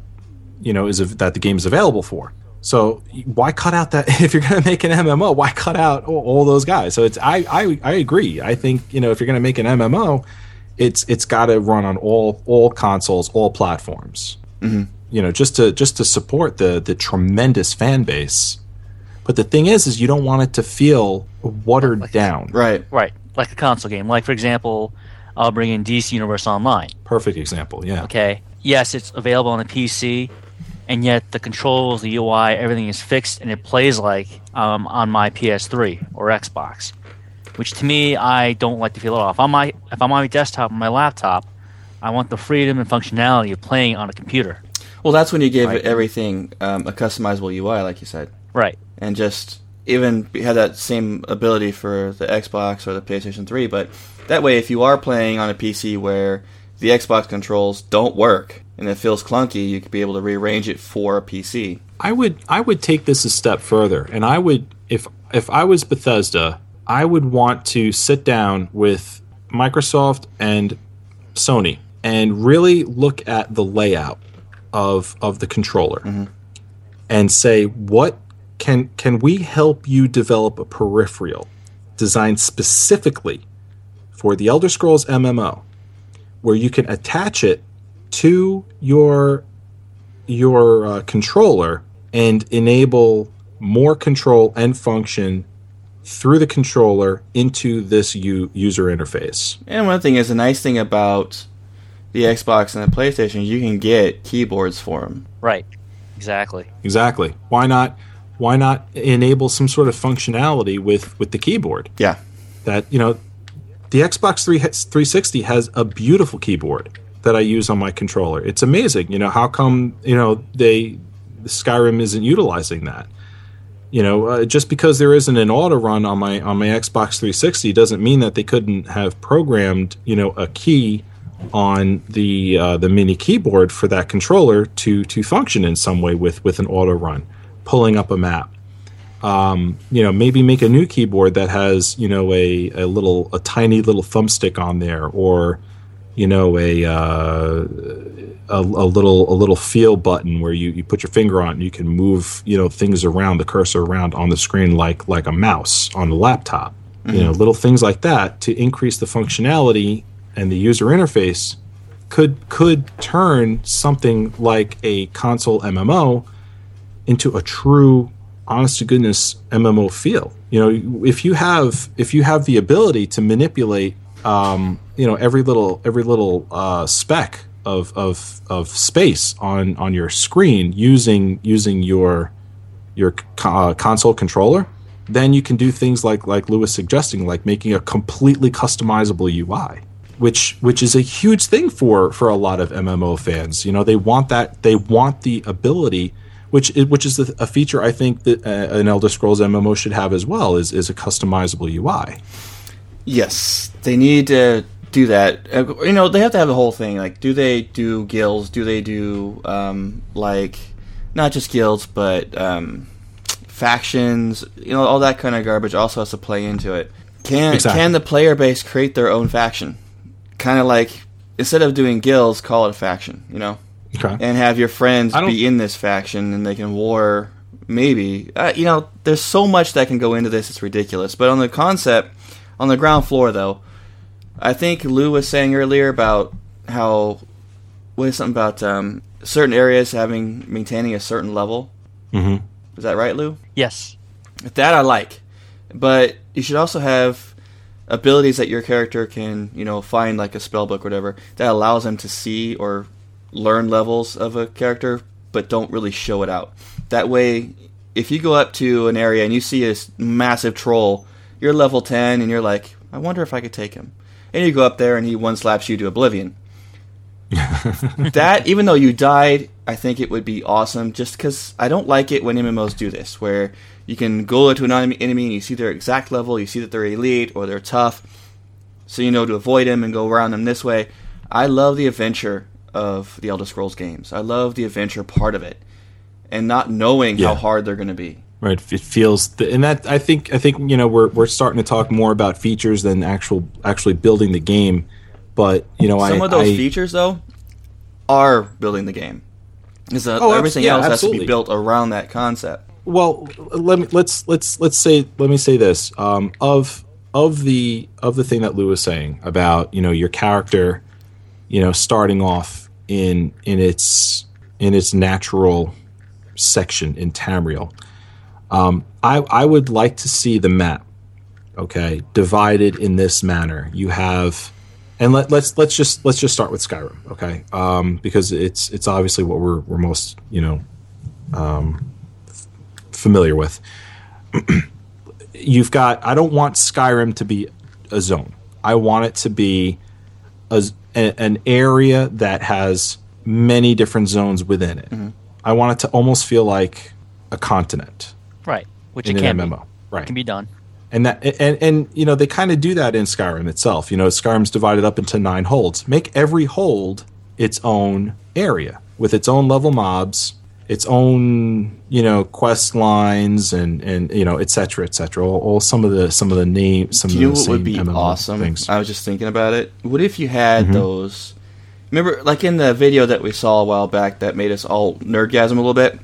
you know is that the game is available for. So why cut out that if you're going to make an MMO? Why cut out all, all those guys? So it's I, I I agree. I think you know if you're going to make an MMO, it's it's got to run on all all consoles, all platforms. Mm-hmm. You know, just to just to support the the tremendous fan base. But the thing is, is you don't want it to feel watered down. Right. Right, like a console game. Like for example, I'll bring in DC Universe Online. Perfect example. Yeah. Okay, yes, it's available on the PC, and yet the controls, the UI, everything is fixed, and it plays like um, on my PS3 or Xbox. Which to me, I don't like to feel it off. On my if I'm on my desktop, on my laptop, I want the freedom and functionality of playing on a computer. Well, that's when you give Right. everything um, a customizable UI, like you said. Right. and just even be- have that same ability for the Xbox or the PlayStation 3. But that way, if you are playing on a PC where the Xbox controls don't work and it feels clunky, you could be able to rearrange it for a PC. I would I would take this a step further, and I would if if I was Bethesda, I would want to sit down with Microsoft and Sony and really look at the layout of of the controller and say what can can we help you develop a peripheral designed specifically for the Elder Scrolls MMO where you can attach it to your your uh, controller and enable more control and function through the controller into this u- user interface. And one thing is, a nice thing about the Xbox and the PlayStation, you can get keyboards for them. Right. Exactly. Exactly. Why not? Why not enable some sort of functionality with with the keyboard? Yeah. That you know, the Xbox 3 360 has a beautiful keyboard that I use on my controller. It's amazing. You know, how come you know they Skyrim isn't utilizing that? You know, uh, just because there isn't an auto run on my on my Xbox 360 doesn't mean that they couldn't have programmed you know a key on the uh, the mini keyboard for that controller to to function in some way with with an auto run, pulling up a map. Um, you know, maybe make a new keyboard that has you know a, a little a tiny little thumbstick on there, or you know a uh, a, a little a little feel button where you, you put your finger on and you can move you know things around the cursor around on the screen like like a mouse on a laptop. You know, little things like that to increase the functionality and the user interface could could turn something like a console MMO into a true honest to goodness MMO feel. You know, if you have if you have the ability to manipulate, um, you know, every little every little uh, speck of of of space on on your screen using using your your uh, console controller, then you can do things like like Lewis suggesting, like making a completely customizable UI, which which is a huge thing for for a lot of MMO fans. You know, they want that they want the ability, which which is a feature I think that uh, an Elder Scrolls MMO should have as well is is a customizable UI. Yes, they need to do that. Uh, You know, they have to have the whole thing. Like, do they do guilds? Do they do um, like not just guilds, but um, factions? You know, all that kind of garbage also has to play into it. Can Exactly. can the player base create their own faction? Kind of like instead of doing guilds, call it a faction. You know, Okay. and have your friends be in this faction, and they can war. Maybe uh, you know, there's so much that can go into this. It's ridiculous. But on the concept, on the ground floor, though, I think Lou was saying earlier about how what is something about um, certain areas having maintaining a certain level. hmm Is that right, Lou? Yes. That I like, but you should also have abilities that your character can, you know, find like a spell book or whatever that allows them to see or learn levels of a character, but don't really show it out. That way, if you go up to an area and you see a massive troll, you're level ten and you're like, I wonder if I could take him. And you go up there and he one slaps you to oblivion. that even though you died, I think it would be awesome. Just because I don't like it when MMOs do this, where you can go to an enemy and you see their exact level, you see that they're elite or they're tough, so you know to avoid them and go around them this way. I love the adventure of the Elder Scrolls games. I love the adventure part of it, and not knowing how hard they're going to be. Right. It feels, th- and that I think I think you know we're we're starting to talk more about features than actual actually building the game. But you know, Some I, of those I, features, though, are building the game. Because uh, Oh, everything yeah, else has to be built around that concept. well let me let's let's let's say let me say this um, of of the of the thing that Lou was saying about you know your character you know starting off in in its in its natural section in Tamriel um, I I would like to see the map okay divided in this manner you have and let, let's let's just let's just start with Skyrim okay um, because it's it's obviously what we're we're most you know familiar with. You've got. I don't want Skyrim to be a zone. I want it to be a, a- an area that has many different zones within it. I want it to almost feel like a continent Right. Which in it an can MMO. be. Right. Can be done. And that and and you know they kind of do that in Skyrim itself. You know, Skyrim's divided up into nine holds. Make every hold its own area with its own level mobs, its own you know quest lines, and and you know et cetera, et cetera. All, all some of the some of the names. Some Do you know of the what would be MMO awesome? Things. I was just thinking about it. What if you had Mm-hmm. those? Remember, like in the video that we saw a while back that made us all nerdgasm a little bit?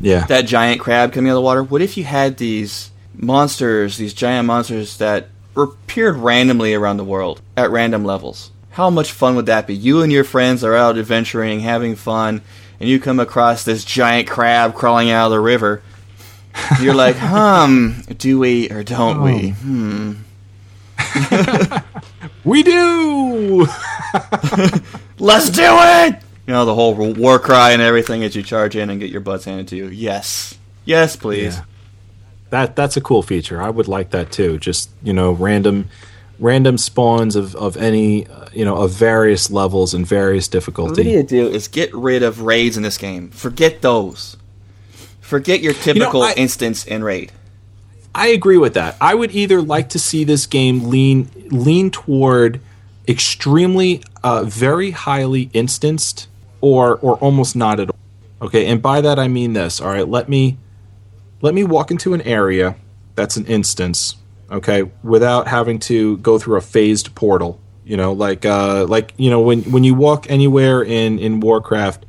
yeah, That giant crab coming out of the water? What if you had these monsters, these giant monsters that appeared randomly around the world at random levels? How much fun would that be? You and your friends are out adventuring, having fun, and you come across this giant crab crawling out of the river. You're like, hmm, do we or don't we? Hmm. we do. Let's do it! You know, the whole war cry and everything as you charge in and get your butts handed to you. Yes. Yes, please. Yeah. That that's a cool feature. I would like that too. Just you know, random random spawns of of any uh, you know of various levels and various difficulty. What we difficulty. need to do is get rid of raids in this game. Forget those. Forget your typical I- instance in raid. I agree with that. I would either like to see this game lean lean toward extremely uh, very highly instanced or or almost not at all. Okay, and by that I mean this. All right, let me let me walk into an area that's an instance, okay, without having to go through a phased portal. You know, like uh, like you know when when you walk anywhere in in Warcraft,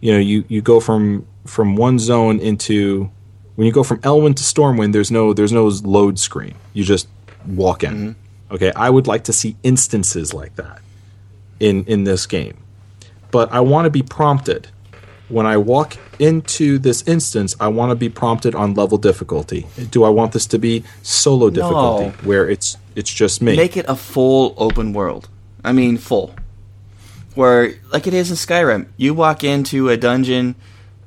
you know you you go from from one zone into when you go from Elwynn to Stormwind, there's no there's no load screen. You just walk in. Okay, I would like to see instances like that in in this game, but I want to be prompted. When I walk into this instance, I want to be prompted on level difficulty. Do I want this to be solo difficulty, No. where it's it's just me? Make it a full open world. I mean, full. Where, like it is in Skyrim, you walk into a dungeon.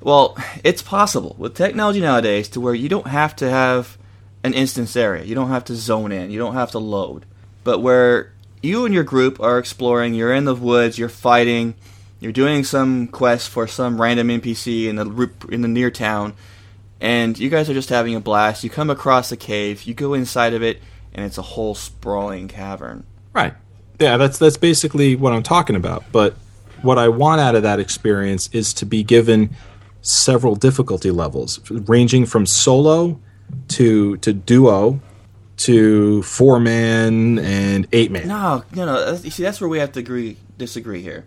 Well, it's possible with technology nowadays to where you don't have to have an instance area. You don't have to zone in. You don't have to load. But where you and your group are exploring, you're in the woods, you're fighting, you're doing some quest for some random NPC in the in the near town, and you guys are just having a blast. You come across a cave, you go inside of it, and it's a whole sprawling cavern. Right. Yeah, that's that's basically what I'm talking about. But what I want out of that experience is to be given several difficulty levels, ranging from solo to to duo to four man and eight man. No, no, no. You see, that's where we have to agree, disagree here.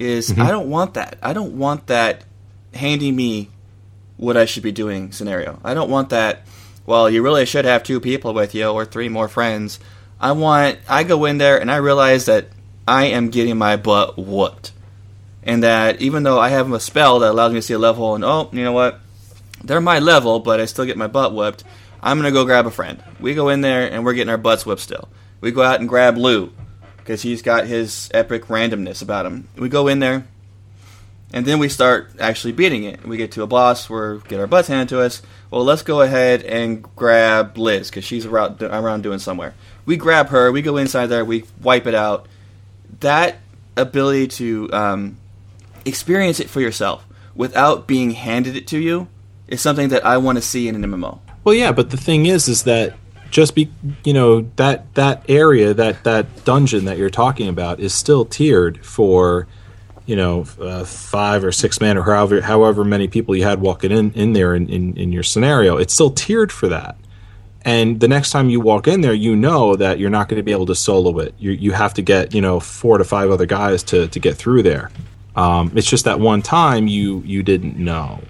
Is mm-hmm. I don't want that. I don't want that handing me what I should be doing scenario. I don't want that. Well, you really should have two people with you or three more friends. I want. I go in there and I realize that I am getting my butt whooped, and that even though I have a spell that allows me to see a level, and oh, you know what, they're my level, but I still get my butt whooped. I'm gonna go grab a friend. We go in there and we're getting our butts whipped still. We go out and grab Lou because he's got his epic randomness about him. We go in there, and then we start actually beating it. We get to a boss where we get our butts handed to us. Well, let's go ahead and grab Liz because she's around, around doing somewhere. We grab her. We go inside there. We wipe it out. That ability to um, experience it for yourself without being handed it to you is something that I want to see in an MMO. Well, yeah, but the thing is, is that just be you know that that area that that dungeon that you're talking about is still tiered for you know uh, five or six men or however however many people you had walking in in there in, in in your scenario. It's still tiered for that. And the next time you walk in there, you know that you're not going to be able to solo it. You you have to get you know four to five other guys to to get through there. Um, it's just that one time you you didn't know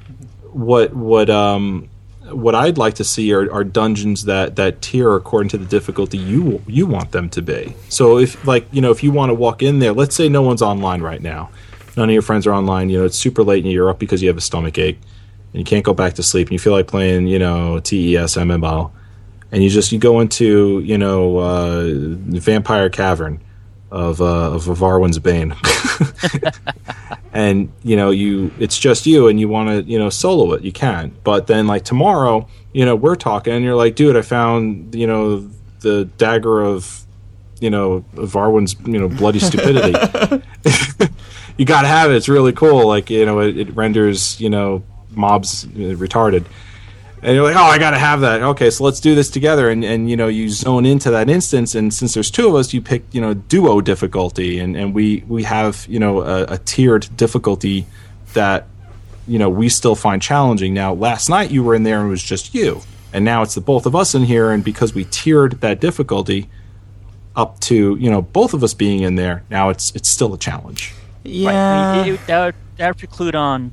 what what um what I'd like to see are, are dungeons that that tier according to the difficulty you you want them to be. So if like you know if you want to walk in there, let's say no one's online right now, none of your friends are online. You know it's super late and you're up because you have a stomach ache and you can't go back to sleep and you feel like playing you know TES MMO, and you just you go into you know uh, Vampire Cavern of uh, of Varwin's Bane. and you know you it's just you and you want to you know solo it. You can but then like tomorrow you know we're talking and you're like dude i found you know the dagger of you know Varwin's you know bloody stupidity. You gotta have it. It's really cool. Like you know it, it renders you know mobs uh, retarded and you're like, oh, I got to have that. Okay, so let's do this together. And, and, you know, you zone into that instance. And since there's two of us, you pick, you know, duo difficulty. And, and we, we have, you know, a, a tiered difficulty that, you know, we still find challenging. Now, last night you were in there and it was just you. And now it's the both of us in here. And because we tiered that difficulty up to, you know, both of us being in there, now it's, it's still a challenge. Yeah. Right. It- it- that, would, that would preclude on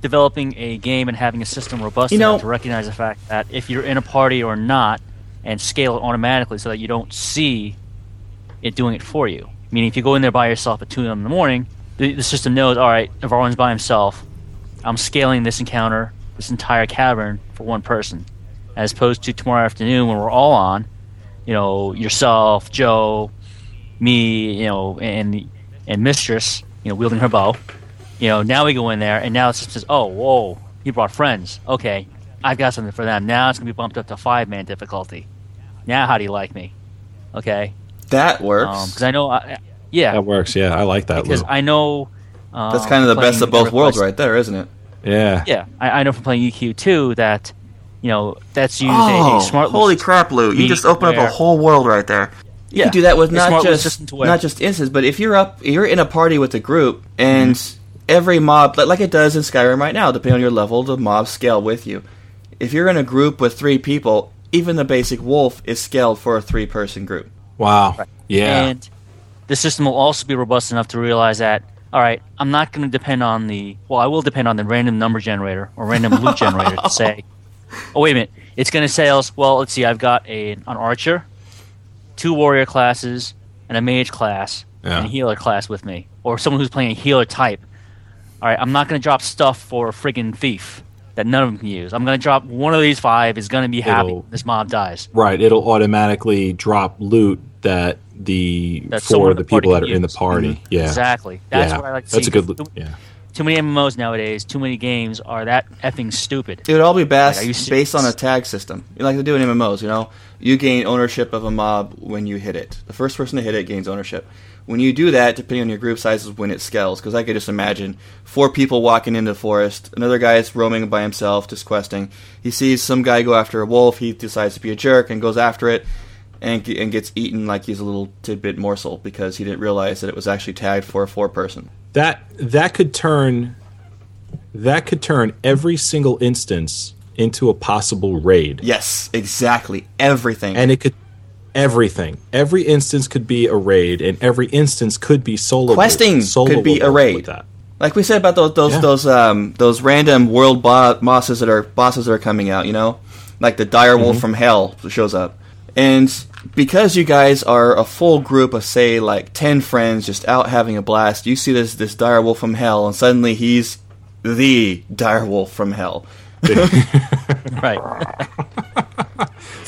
developing a game and having a system robust You enough know- to recognize the fact that if you're in a party or not, and scale it automatically so that you don't see it doing it for you. Meaning, if you go in there by yourself at 2 a.m. in the morning, the, the system knows, all right, if everyone's by himself, I'm scaling this encounter, this entire cavern for one person. As opposed to tomorrow afternoon when we're all on, you know, yourself, Joe, me, you know, and and Mistress, you know, wielding her bow. You know, now we go in there, and now it says, "Oh, whoa, you brought friends. Okay, I've got something for them. Now it's gonna be bumped up to five man difficulty. Now, how do you like me? Okay, That works. because I know, I, yeah, That works. Yeah, I like that. because Lou. I know. Um, That's kind of the best of both worlds, right there, isn't it? yeah. Yeah, I, I know from playing EQ two that you know that's used Oh, a smart. holy crap, Lou! You just opened up a whole world right there. You Yeah, can do that with not smart just system not just instances, but if you're up, you're in a party with a group, and Mm-hmm. Every mob, like, like it does in Skyrim right now, depending on your level, the mobs scale with you. If you're in a group with three people, even the basic wolf is scaled for a three-person group. Wow. Yeah. And the system will also be robust enough to realize that, all right, I'm not going to depend on the, well, I will depend on the random number generator or random loot generator to say, oh, wait a minute, it's going to say, else, well, let's see, I've got a, an archer, two warrior classes, and a mage class, Yeah. and a healer class with me. Or someone who's playing a healer type. All right, I'm not going to drop stuff for a friggin' thief that none of them can use. I'm going to drop one of these five is going to be happy. It'll- This mob dies. Right, it'll automatically drop loot that the That someone for the the people that can are in the use. party. Mm-hmm. Yeah, Exactly. That's yeah. what I like to That's see. a good. Too, Yeah, too many MMOs nowadays. Too many games are that effing stupid. It would all be bas- Like, based on a tag system. You like to do in MMOs, you know? You gain ownership of a mob when you hit it. The first person to hit it gains ownership. When you do that, depending on your group size, is when it scales. Because I could just imagine four people walking into the forest, another guy is roaming by himself, just questing. He sees some guy go after a wolf, he decides to be a jerk and goes after it, and, and gets eaten like he's a little tidbit morsel because he didn't realize that it was actually tagged for a four person. that that could turn that could turn every single instance into a possible raid, Yes, exactly. Everything. and it could everything. Every instance could be a raid, and every instance could be solo. Questing solo could be a raid. With that. Like we said about those those Yeah. those um those random world bo- bosses that are bosses that are coming out, you know, like the dire wolf Mm-hmm. from hell shows up, and because you guys are a full group of say like ten friends just out having a blast, you see this this dire wolf from hell, and suddenly he's the dire wolf from hell. Right.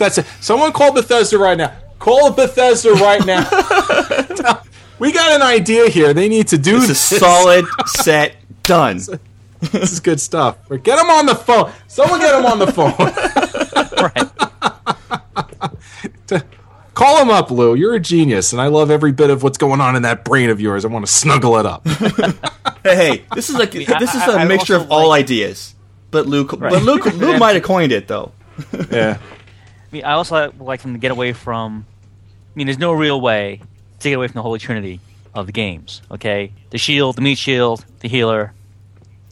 That's it. Someone call Bethesda right now. Call Bethesda right now. we got an idea here. They need to do It's a this. solid set done. This is good stuff. Get them on the phone. Someone get them on the phone. Call him up, Lou. You're a genius, and I love every bit of what's going on in that brain of yours. I want to snuggle it up. Hey, hey, this is like this is I- a I mixture also of all like- ideas. But Luke, but Luke, Luke might have coined it though. yeah. I mean, I also like them to get away from. I mean, there's no real way to get away from the holy trinity of the games. Okay, the shield, the meat shield, the healer,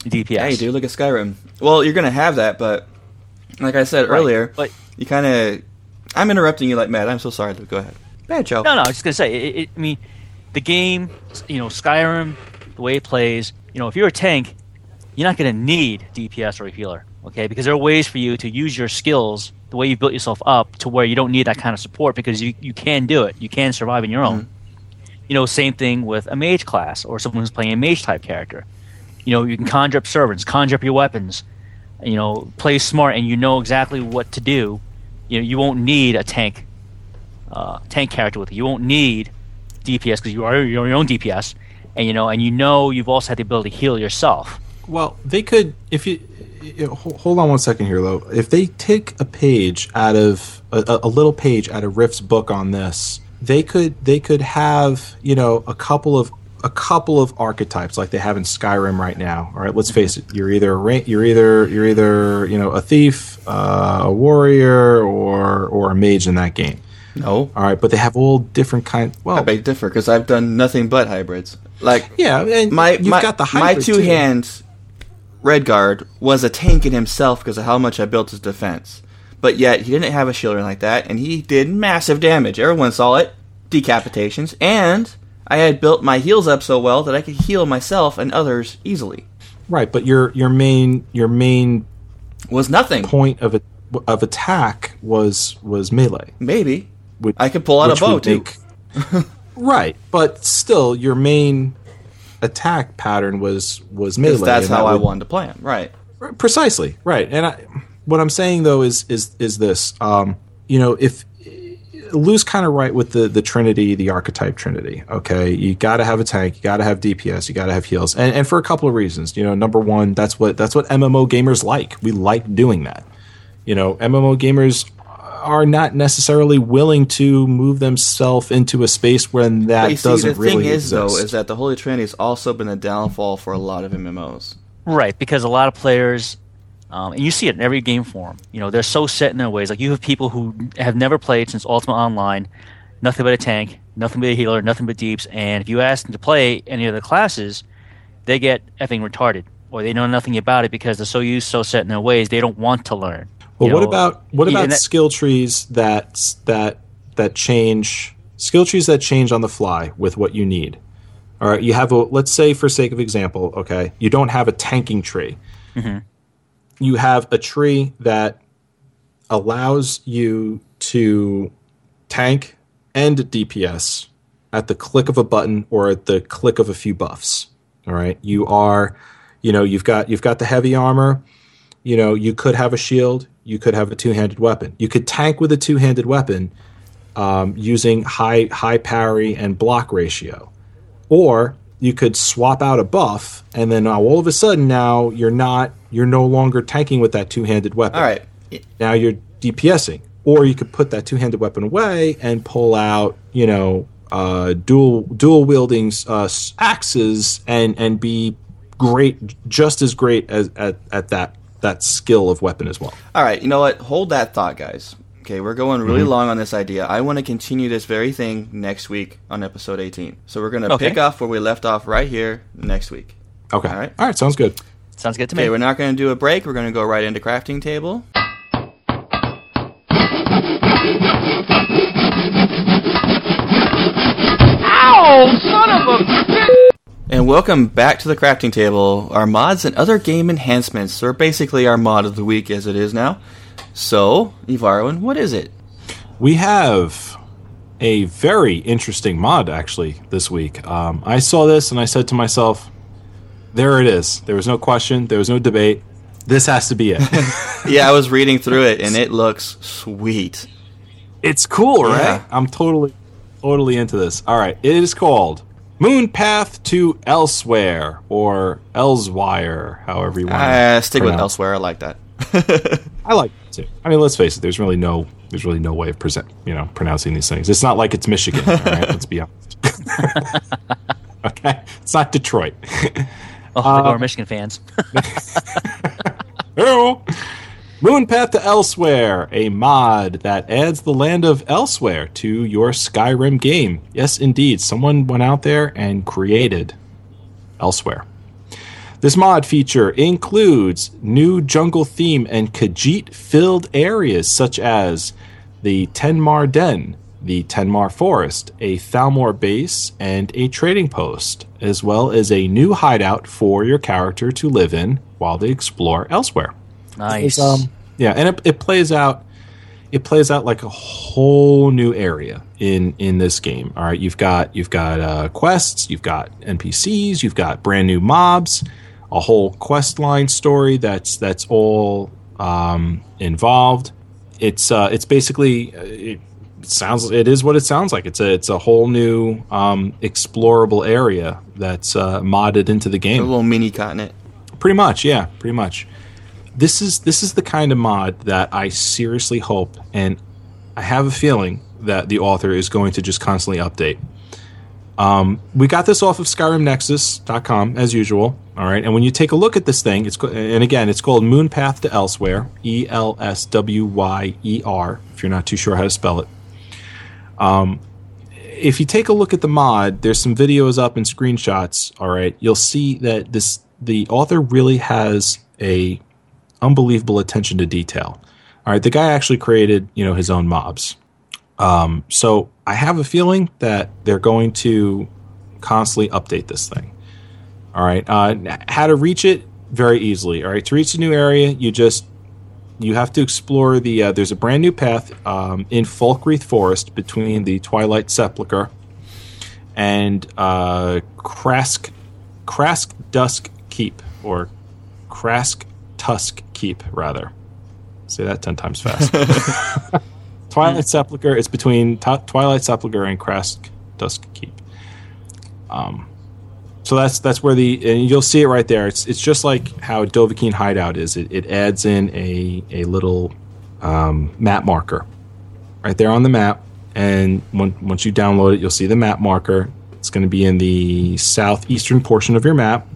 the DPS. Hey, dude, look at Skyrim. Well, you're gonna have that, but like I said Right, earlier, but- you kind of. I'm interrupting you like mad. I'm so sorry, Go ahead. Bad joke. No, no, I was just gonna say. It, it, I mean, the game, you know, Skyrim, the way it plays. You know, if you're a tank, you're not gonna need DPS or a healer. Okay, because there are ways for you to use your skills, the way you built yourself up, to where you don't need that kind of support because you you can do it. You can survive on your own. You know, same thing with a mage class or someone who's playing a mage type character. You know, you can conjure up servants, conjure up your weapons. You know, play smart, and you know exactly what to do. You know, you won't need a tank uh, tank character with you. You won't need DPS because you're your own DPS, and you know, and you know you've also had the ability to heal yourself. Well, they could if you. Ho- Hold on one second here, though. If they take a page out of a, a little page out of Rift's book on this, they could they could have you know a couple of a couple of archetypes like they have in Skyrim right now. All right, let's face it. You're either a you're either you're either you know a thief, uh, a warrior, or or a mage in that game. No, All right, but they have all different kind. Well, I beg differ because I've done nothing but hybrids. Like yeah, my you've my, got the my two too. hands Redguard was a tank in himself because of how much I built his defense. But yet he didn't have a shield or like that, and he did massive damage. Everyone saw it, decapitations, and I had built my heals up so well that I could heal myself and others easily. Right, but your your main your main Was nothing. point of a, of attack was was melee. Maybe Which, I could pull out a bow too. make- right, but still, your main attack pattern was was melee. That's how I would- wanted to play him. Right. Right, Precisely right, and I, what I'm saying though is is is this. Um, you know, if Lou's kind of right with the the Trinity, the archetype Trinity. Okay, you got to have a tank, you got to have DPS, you got to have heals, and and for a couple of reasons. You know, number one, that's what that's what MMO gamers like. We like doing that. You know, MMO gamers are not necessarily willing to move themselves into a space when that But you see, doesn't the thing is, exist. though, is that the Holy Trinity has also been a downfall for a lot of MMOs. Right, because a lot of players, um, and you see it in every game form. You know, they're so set in their ways. Like you have people who have never played since Ultima Online, nothing but a tank, nothing but a healer, nothing but deeps. And if you ask them to play any of the classes, they get effing retarded, or they know nothing about it because they're so used, so set in their ways, they don't want to learn. Well, You what know, about what about that- skill trees that that that change skill trees that change on the fly with what you need? All right, you have a let's say for sake of example, okay, you don't have a tanking tree. Mm-hmm. You have a tree that allows you to tank and DPS at the click of a button or at the click of a few buffs. All right, you are You know, you've got you've got the heavy armor. You know, you could have a shield. You could have a two-handed weapon. You could tank with a two-handed weapon um, using high high parry and block ratio, or you could swap out a buff, and then now all of a sudden now you're not you're no longer tanking with that two-handed weapon. All right. Now you're DPSing, or you could put that two-handed weapon away and pull out you know uh, dual dual wielding uh, axes and and be great, just as great as at, at that that skill of weapon as well. All right, you know what? Hold that thought, guys. Okay, we're going really Mm-hmm. long on this idea. I want to continue this very thing next week on episode 18. So we're going to Okay. pick off where we left off right here next week. Okay, All right. all right, sounds good. Sounds good to Okay, me. we're not going to do a break. We're going to go right into crafting table. Ow, son of a And welcome back to the crafting table. Our mods and other game enhancements are basically our mod of the week as it is now. So, Evarwin, what is it? We have a very interesting mod actually this week. Um, I saw this and I said to myself, "There it is. There was no question. There was no debate. This has to be it. Yeah, I was reading through it and it looks sweet. it's cool, right? Yeah. I'm totally, totally into this. All right, it is called Moon Path to Elsweyr or Elsewire, however you want. Uh, stick with pronounce. elsewhere. I like that. I like it too. I mean, let's face it. There's really no, there's really no way of present, you know, pronouncing these things. It's not like it's Michigan. all right, let's be honest. okay, it's not Detroit. oh, there go our Michigan fans. Hello. Moon Path to Elsweyr, a mod that adds the land of Elsweyr to your Skyrim game. Yes, indeed, someone went out there and created Elsweyr. This mod feature includes new jungle theme and Khajiit filled areas such as the Tenmar Den, the Tenmar Forest, a Thalmor base, and a trading post, as well as a new hideout for your character to live in while they explore elsewhere. Nice. Um, yeah, and it, it plays out. It plays out like a whole new area in in this game. All right, you've got you've got uh, quests, you've got NPCs, you've got brand new mobs, a whole quest line story that's that's all um, involved. It's uh, it's basically uh, it sounds it is what it sounds like. It's a it's a whole new um, explorable area that's uh, modded into the game. A little mini continent. Pretty much, yeah, pretty much. This is this is the kind of mod that I seriously hope, and I have a feeling that the author is going to just constantly update. Um, we got this off of SkyrimNexus.com as usual. All right, and when you take a look at this thing, it's and again, it's called Moon Path to Elsweyr, E L S W Y E R. If you're not too sure how to spell it, if you take a look at the mod, there's some videos up and screenshots. All right, you'll see that this the author really has a unbelievable attention to detail. All right, the guy actually created you know his own mobs. Um, so I have a feeling that they're going to constantly update this thing. All right, uh, how to reach it very easily. All right, to reach a new area, you just you have to explore the. Uh, there's a brand new path um, in Falkreath Forest between the Twilight Sepulchre and uh, Krask Krask Dusk Keep or Krask Tusk Keep rather. Say that ten times fast. Twilight Sepulchre. It's between T- Twilight Sepulchre and Krask Dusk Keep. Um, so that's that's where the and you'll see it right there. It's it's just like how Dovahkiin Hideout is. It, it adds in a a little um, map marker right there on the map, and when, once you download it, you'll see the map marker. It's going to be in the southeastern portion of your map.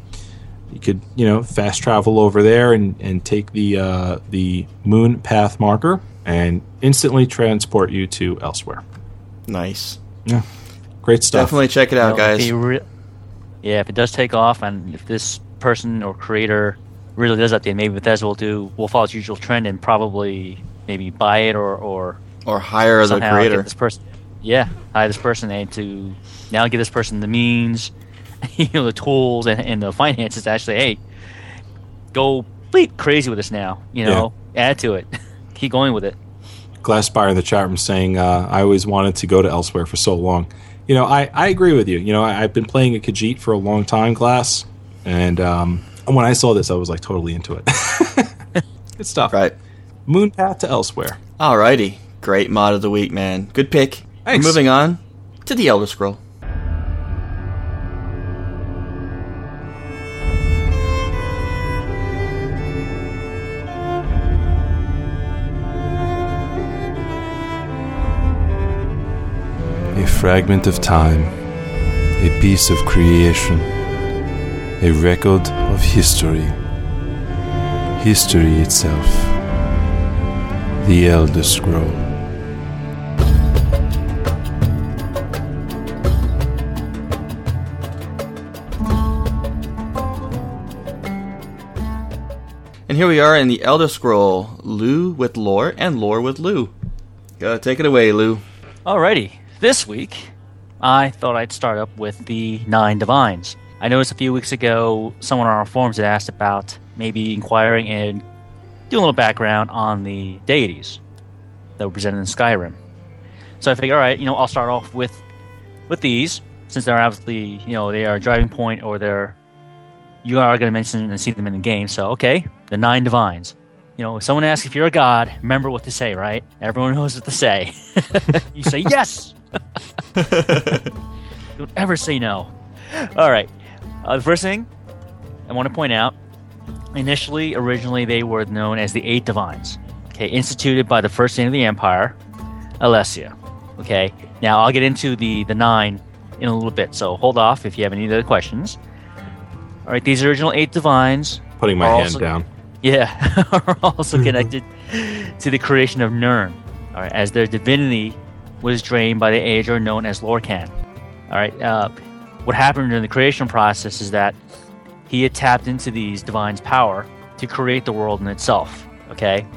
You could you know fast travel over there and and take the uh, the moon path marker and instantly transport you to elsewhere. Nice. Yeah, great stuff. Definitely check it out, You know, guys. re- yeah, if it does take off, and if this person or creator really does update, maybe Bethesda will do will follow its usual trend and probably maybe buy it or or Or hire the somehow creator. this person. Yeah, hire this person and to now give this person the means, you know, the tools and, and the finances to actually, hey, go bleep crazy with this now. You know, add to it, keep going with it. Glasspire in the chat room saying, uh, I always wanted to go to elsewhere for so long. You know, I, I agree with you. You know, I, I've been playing a Khajiit for a long time, Glass, and um, when I saw this, I was like totally into it. Good stuff. Right. Moon Path to Elsweyr. Alrighty. Great mod of the week, man. Good pick. Thanks. Moving on to the Elder Scroll. Fragment of time, a piece of creation, a record of history, history itself. The Elder Scroll. And here we are in the Elder Scroll, Lou with lore and lore with Lou. Gotta take it away, Lou. Alrighty, this week I thought I'd start up with the nine divines. I noticed a few weeks ago someone on our forums had asked about maybe inquiring and doing a little background on the deities that were presented in Skyrim. So I figured, all right, you know, I'll start off with with these since they're obviously, you know, they are a driving point or they're you are going to mention and see them in the game. So okay, the nine divines. You know, if someone asks if you're a god, remember what to say, right? Everyone knows what to say. you say yes. Don't ever say no. All right. Uh, the first thing I want to point out initially, originally, they were known as the Eight Divines. Okay, instituted by the first saint of the Empire, Alessia. Okay, now I'll get into the, the nine in a little bit, so hold off if you have any other questions. All right, these original Eight Divines Putting my hand also- down. Yeah, are also connected to the creation of Nirn, all right, as their divinity was drained by the Aedra known as Lorkhan. All right, uh, what happened during the creation process is that he had tapped into these divines' power to create the world in itself. Okay,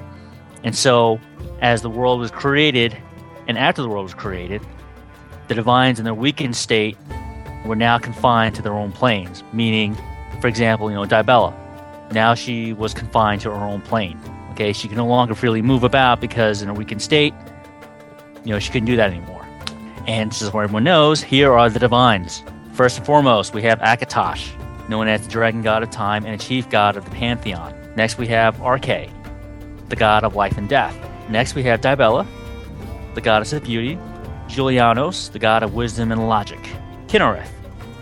and so as the world was created, and after the world was created, the divines in their weakened state were now confined to their own planes. Meaning, for example, you know, Dibella now she was confined to her own plane. Okay, she could no longer freely move about because in a weakened state, you know, she couldn't do that anymore. And this is where everyone knows, here are the divines. First and foremost, we have Akatosh, known as the dragon god of time and a chief god of the pantheon. Next, we have Arkay, the god of life and death. Next, we have Dibella, the goddess of beauty. Julianos, the god of wisdom and logic. Kynareth,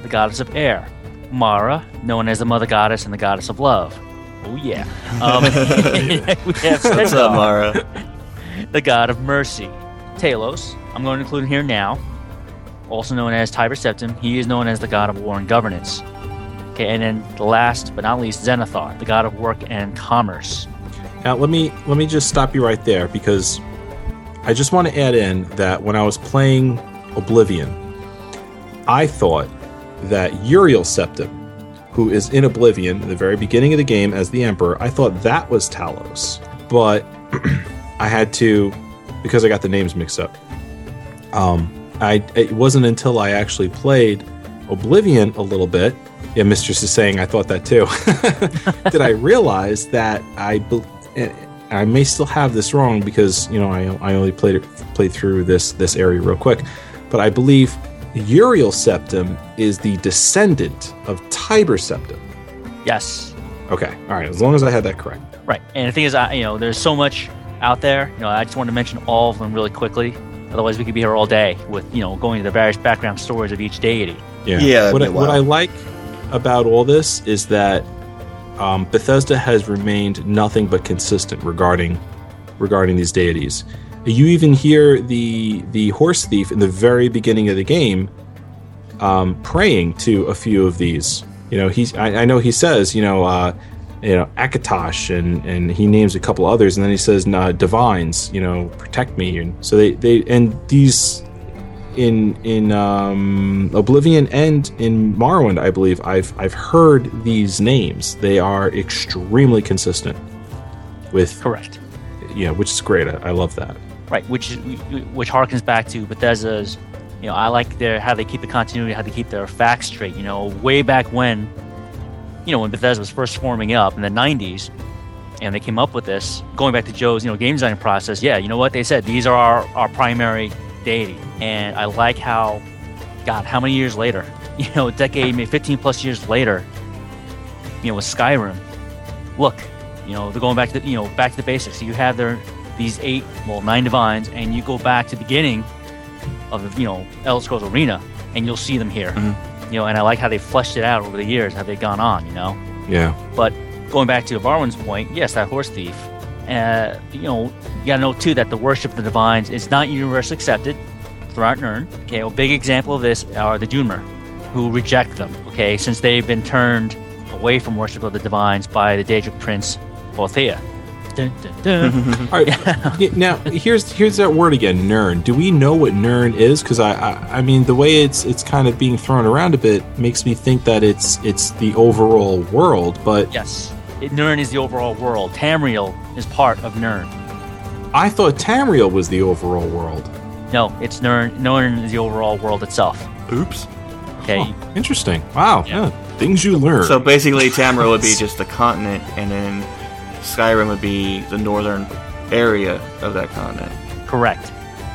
the goddess of air. Mara, known as the mother goddess and the goddess of love. Oh yeah. Um, we have What's up, Mara? the god of mercy. Talos, I'm going to include him here now, also known as Tiber Septim. He is known as the god of war and governance. Okay, and then the last but not least, Zenithar, the god of work and commerce. Now let me let me just stop you right there because I just want to add in that when I was playing Oblivion, I thought that Uriel Septim, who is in Oblivion at the very beginning of the game as the Emperor, I thought that was Talos. But I had to because I got the names mixed up. Um, I it wasn't until I actually played Oblivion a little bit. Yeah, Mistress is saying I thought that too. did I realize that I eh, I may still have this wrong because you know I, I only played played through this this area real quick, but I believe Uriel Septim is the descendant of Tiber Septim. Yes, Okay, all right. As long as I had that correct. Right, and the thing is, I, you know, there's so much out there. You know, I just wanted to mention all of them really quickly. Otherwise, we could be here all day with you know going to the various background stories of each deity. Yeah. Yeah, What, be I, a what. I like about all this is that um, Bethesda has remained nothing but consistent regarding regarding these deities. You even hear the the horse thief in the very beginning of the game um, praying to a few of these. You know, he's I, I know he says you know. Uh, you know, Akatosh, and, and he names a couple others, and then he says, nah, divines, you know, protect me. And so they, they and these in in um, Oblivion and in Morrowind, I believe I've I've heard these names. They are extremely consistent with Correct. yeah, which is great. I, I love that. Right, which which harkens back to Bethesda's. You know, I like their how they keep the continuity, how they keep their facts straight. You know, way back when, you know, when Bethesda was first forming up in the '90s, and they came up with this. Going back to Joe's, you know, game design process. Yeah, you know what they said? These are our our primary deity, and I like how, God, how many years later? You know, a decade, maybe 15 plus years later, you know, with Skyrim, look, you know, they're going back to you know back to the basics. You have their these eight, well, nine divines, and you go back to the beginning of you know Elder Scrolls Arena, and you'll see them here. You know, and I like how they fleshed it out over the years, how they've gone on. You know, Yeah. but going back to Varwin's point, yes, that horse thief. Uh, you know, you gotta know too that the worship of the divines is not universally accepted throughout Nirn. Okay, a big example of this are the Dunmer, who reject them. Okay, since they've been turned away from worship of the divines by the Daedric prince Boethiah. Dun, dun, dun. All right. Yeah, now here's here's that word again, Nirn. Do we know what Nirn is? Because I, I I mean the way it's it's kind of being thrown around a bit makes me think that it's it's the overall world. But yes, it, Nirn is the overall world. Tamriel is part of Nirn. I thought Tamriel was the overall world. No, it's Nirn. Nirn is the overall world itself. Oops. Okay, Huh, interesting. Wow. Yeah. Yeah. Things you learn. So basically, Tamriel would be just the continent, and then Skyrim would be the northern area of that continent. Correct.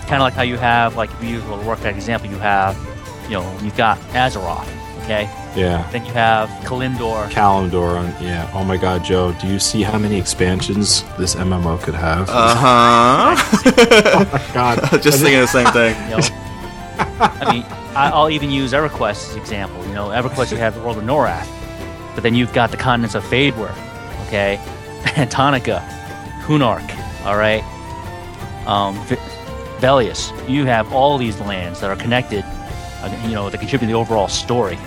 Kind of like how you have, like, if you use a work that example, you have, you know, you've got Azeroth, okay? yeah. Then you have Kalimdor. Kalimdor. On, yeah. Oh my God, Joe. Do you see how many expansions this MMO could have? Uh huh. oh my God. just thinking the same thing. You know, I mean, I, I'll even use EverQuest as an example. You know, EverQuest you have the world of Norrath, but then you've got the continents of Faydwer, okay, Antonica, Kunark, all right, um, Velious. You have all these lands that are connected. uh, You know, that contribute to the overall story.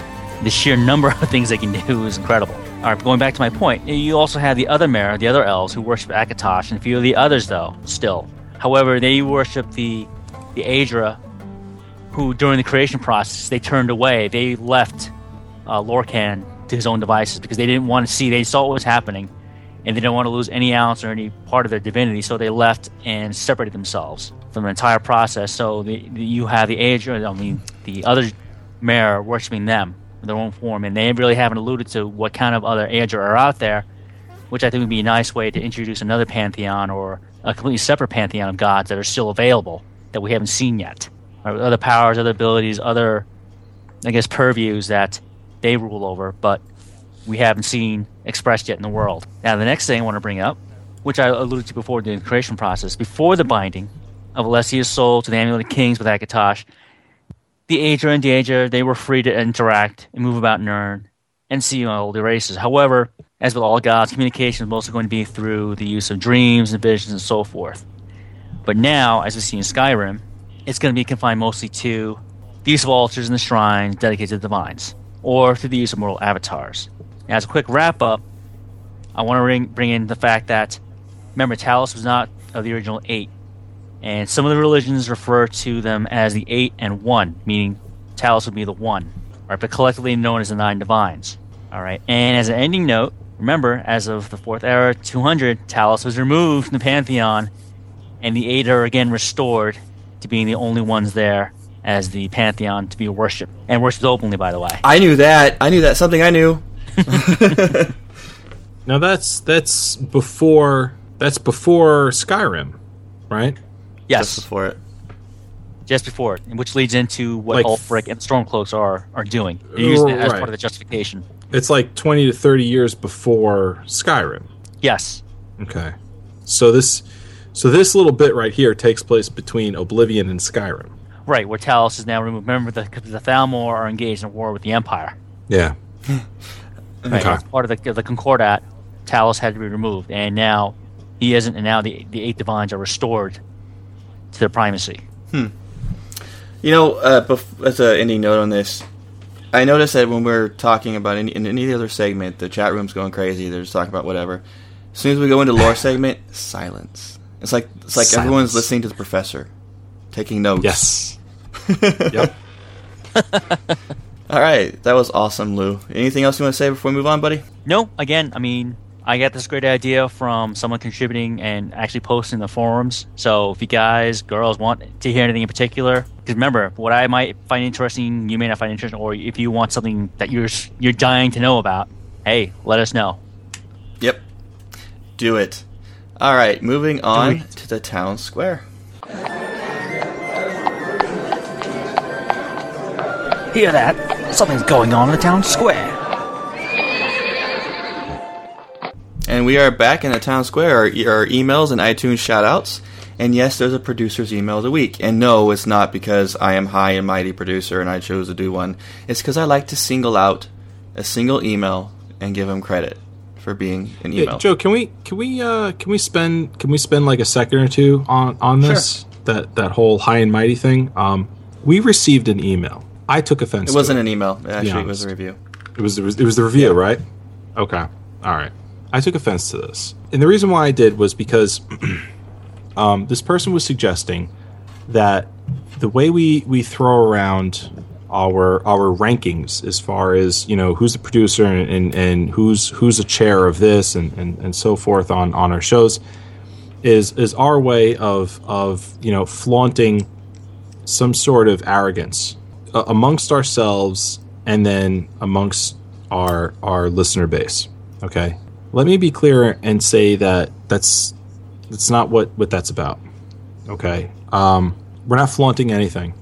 The sheer number of things they can do is incredible. All right, going back to my point, you also have the other Mer, the other elves who worship Akatosh, and a few of the others, though, still. However, they worship the the Aedra, who during the creation process they turned away. They left uh, Lorkhan to his own devices because they didn't want to see. They saw what was happening, and they didn't want to lose any ounce or any part of their divinity. So they left and separated themselves from the entire process. So the, the, you have the Aedra, I mean the other Mer worshiping them in their own form, and they really haven't alluded to what kind of other Aedra are out there, which I think would be a nice way to introduce another pantheon or a completely separate pantheon of gods that are still available that we haven't seen yet. Or other powers, other abilities, other, I guess, purviews that they rule over, but we haven't seen expressed yet in the world. Now, the next thing I want to bring up, which I alluded to before during the creation process, before the binding of Alessia's soul to the Amulet of Kings with Akatosh, the Aedra and the Daedra, they were free to interact and move about Nirn and see all the races. However, as with all gods, communication is mostly going to be through the use of dreams and visions and so forth. But now, as we see in Skyrim, it's going to be confined mostly to the use of altars and the shrines dedicated to the divines, or through the use of mortal avatars. As a quick wrap up, I want to bring, bring in the fact that, remember, Talos was not of the original eight, and some of the religions refer to them as the eight and one, meaning Talos would be the one, right? But collectively known as the nine divines. All right. And as an ending note, remember, as of the fourth era, 200, Talos was removed from the pantheon, and the eight are again restored to being the only ones there as the pantheon to be worshipped and worshipped openly. By the way, I knew that. I knew that. Something I knew. Now that's that's before that's before Skyrim, right? yes, Just before it. just before it, which leads into what Like- Ulfric and Stormcloaks are are doing. They're uh, using it as Right. part of the justification. It's like twenty to thirty years before Skyrim. Yes, Okay. So this so this little bit right here takes place between Oblivion and Skyrim. right. Where Talos is now removed. Remember, the the Thalmor are engaged in war with the Empire. Yeah. Right. Okay. As part of the, the Concordat, Talos had to be removed, and now he isn't, and now the the eight divines are restored to their primacy. Hmm. You know, uh, bef- as an ending note on this, I noticed that when we're talking about any, in any other segment, the chat room's going crazy. They're just talking about whatever. As soon as we go into lore segment, silence. It's like it's like everyone's listening to the professor, taking notes. Yes. yep. All right, that was awesome, Lou. Anything else you want to say before we move on, buddy? No, again, I mean, I got this great idea from someone contributing and actually posting the forums. So if you guys, girls, want to hear anything in particular, because remember, what I might find interesting, you may not find interesting, or if you want something that you're you're dying to know about, hey, let us know. Yep. Do it. All right, moving on to the town square. Hear that? Something's going on in the town square. and we are back in the town square. Our, our emails and iTunes shoutouts. And yes, there's a producer's email of the week. And no, it's not because I am high and mighty producer and I chose to do one. It's because I like to single out a single email and give them credit for being an Yeah, email. Joe, can we can we uh, can we spend can we spend like a second or two on on this that that whole high and mighty thing? Um, we received an email. I took offense. it wasn't an email. Actually, it was a review. It was, it was it was the review, right? Okay. All right. I took offense to this, and the reason why I did was because um, this person was suggesting that the way we we throw around our our rankings as far as you know who's the producer and, and, and who's who's a chair of this and, and, and so forth on on our shows is is our way of of you know flaunting some sort of arrogance uh, amongst ourselves and then amongst our our listener base. Okay, let me be clear and say that that's that's not what what that's about. Okay, um, we're not flaunting anything.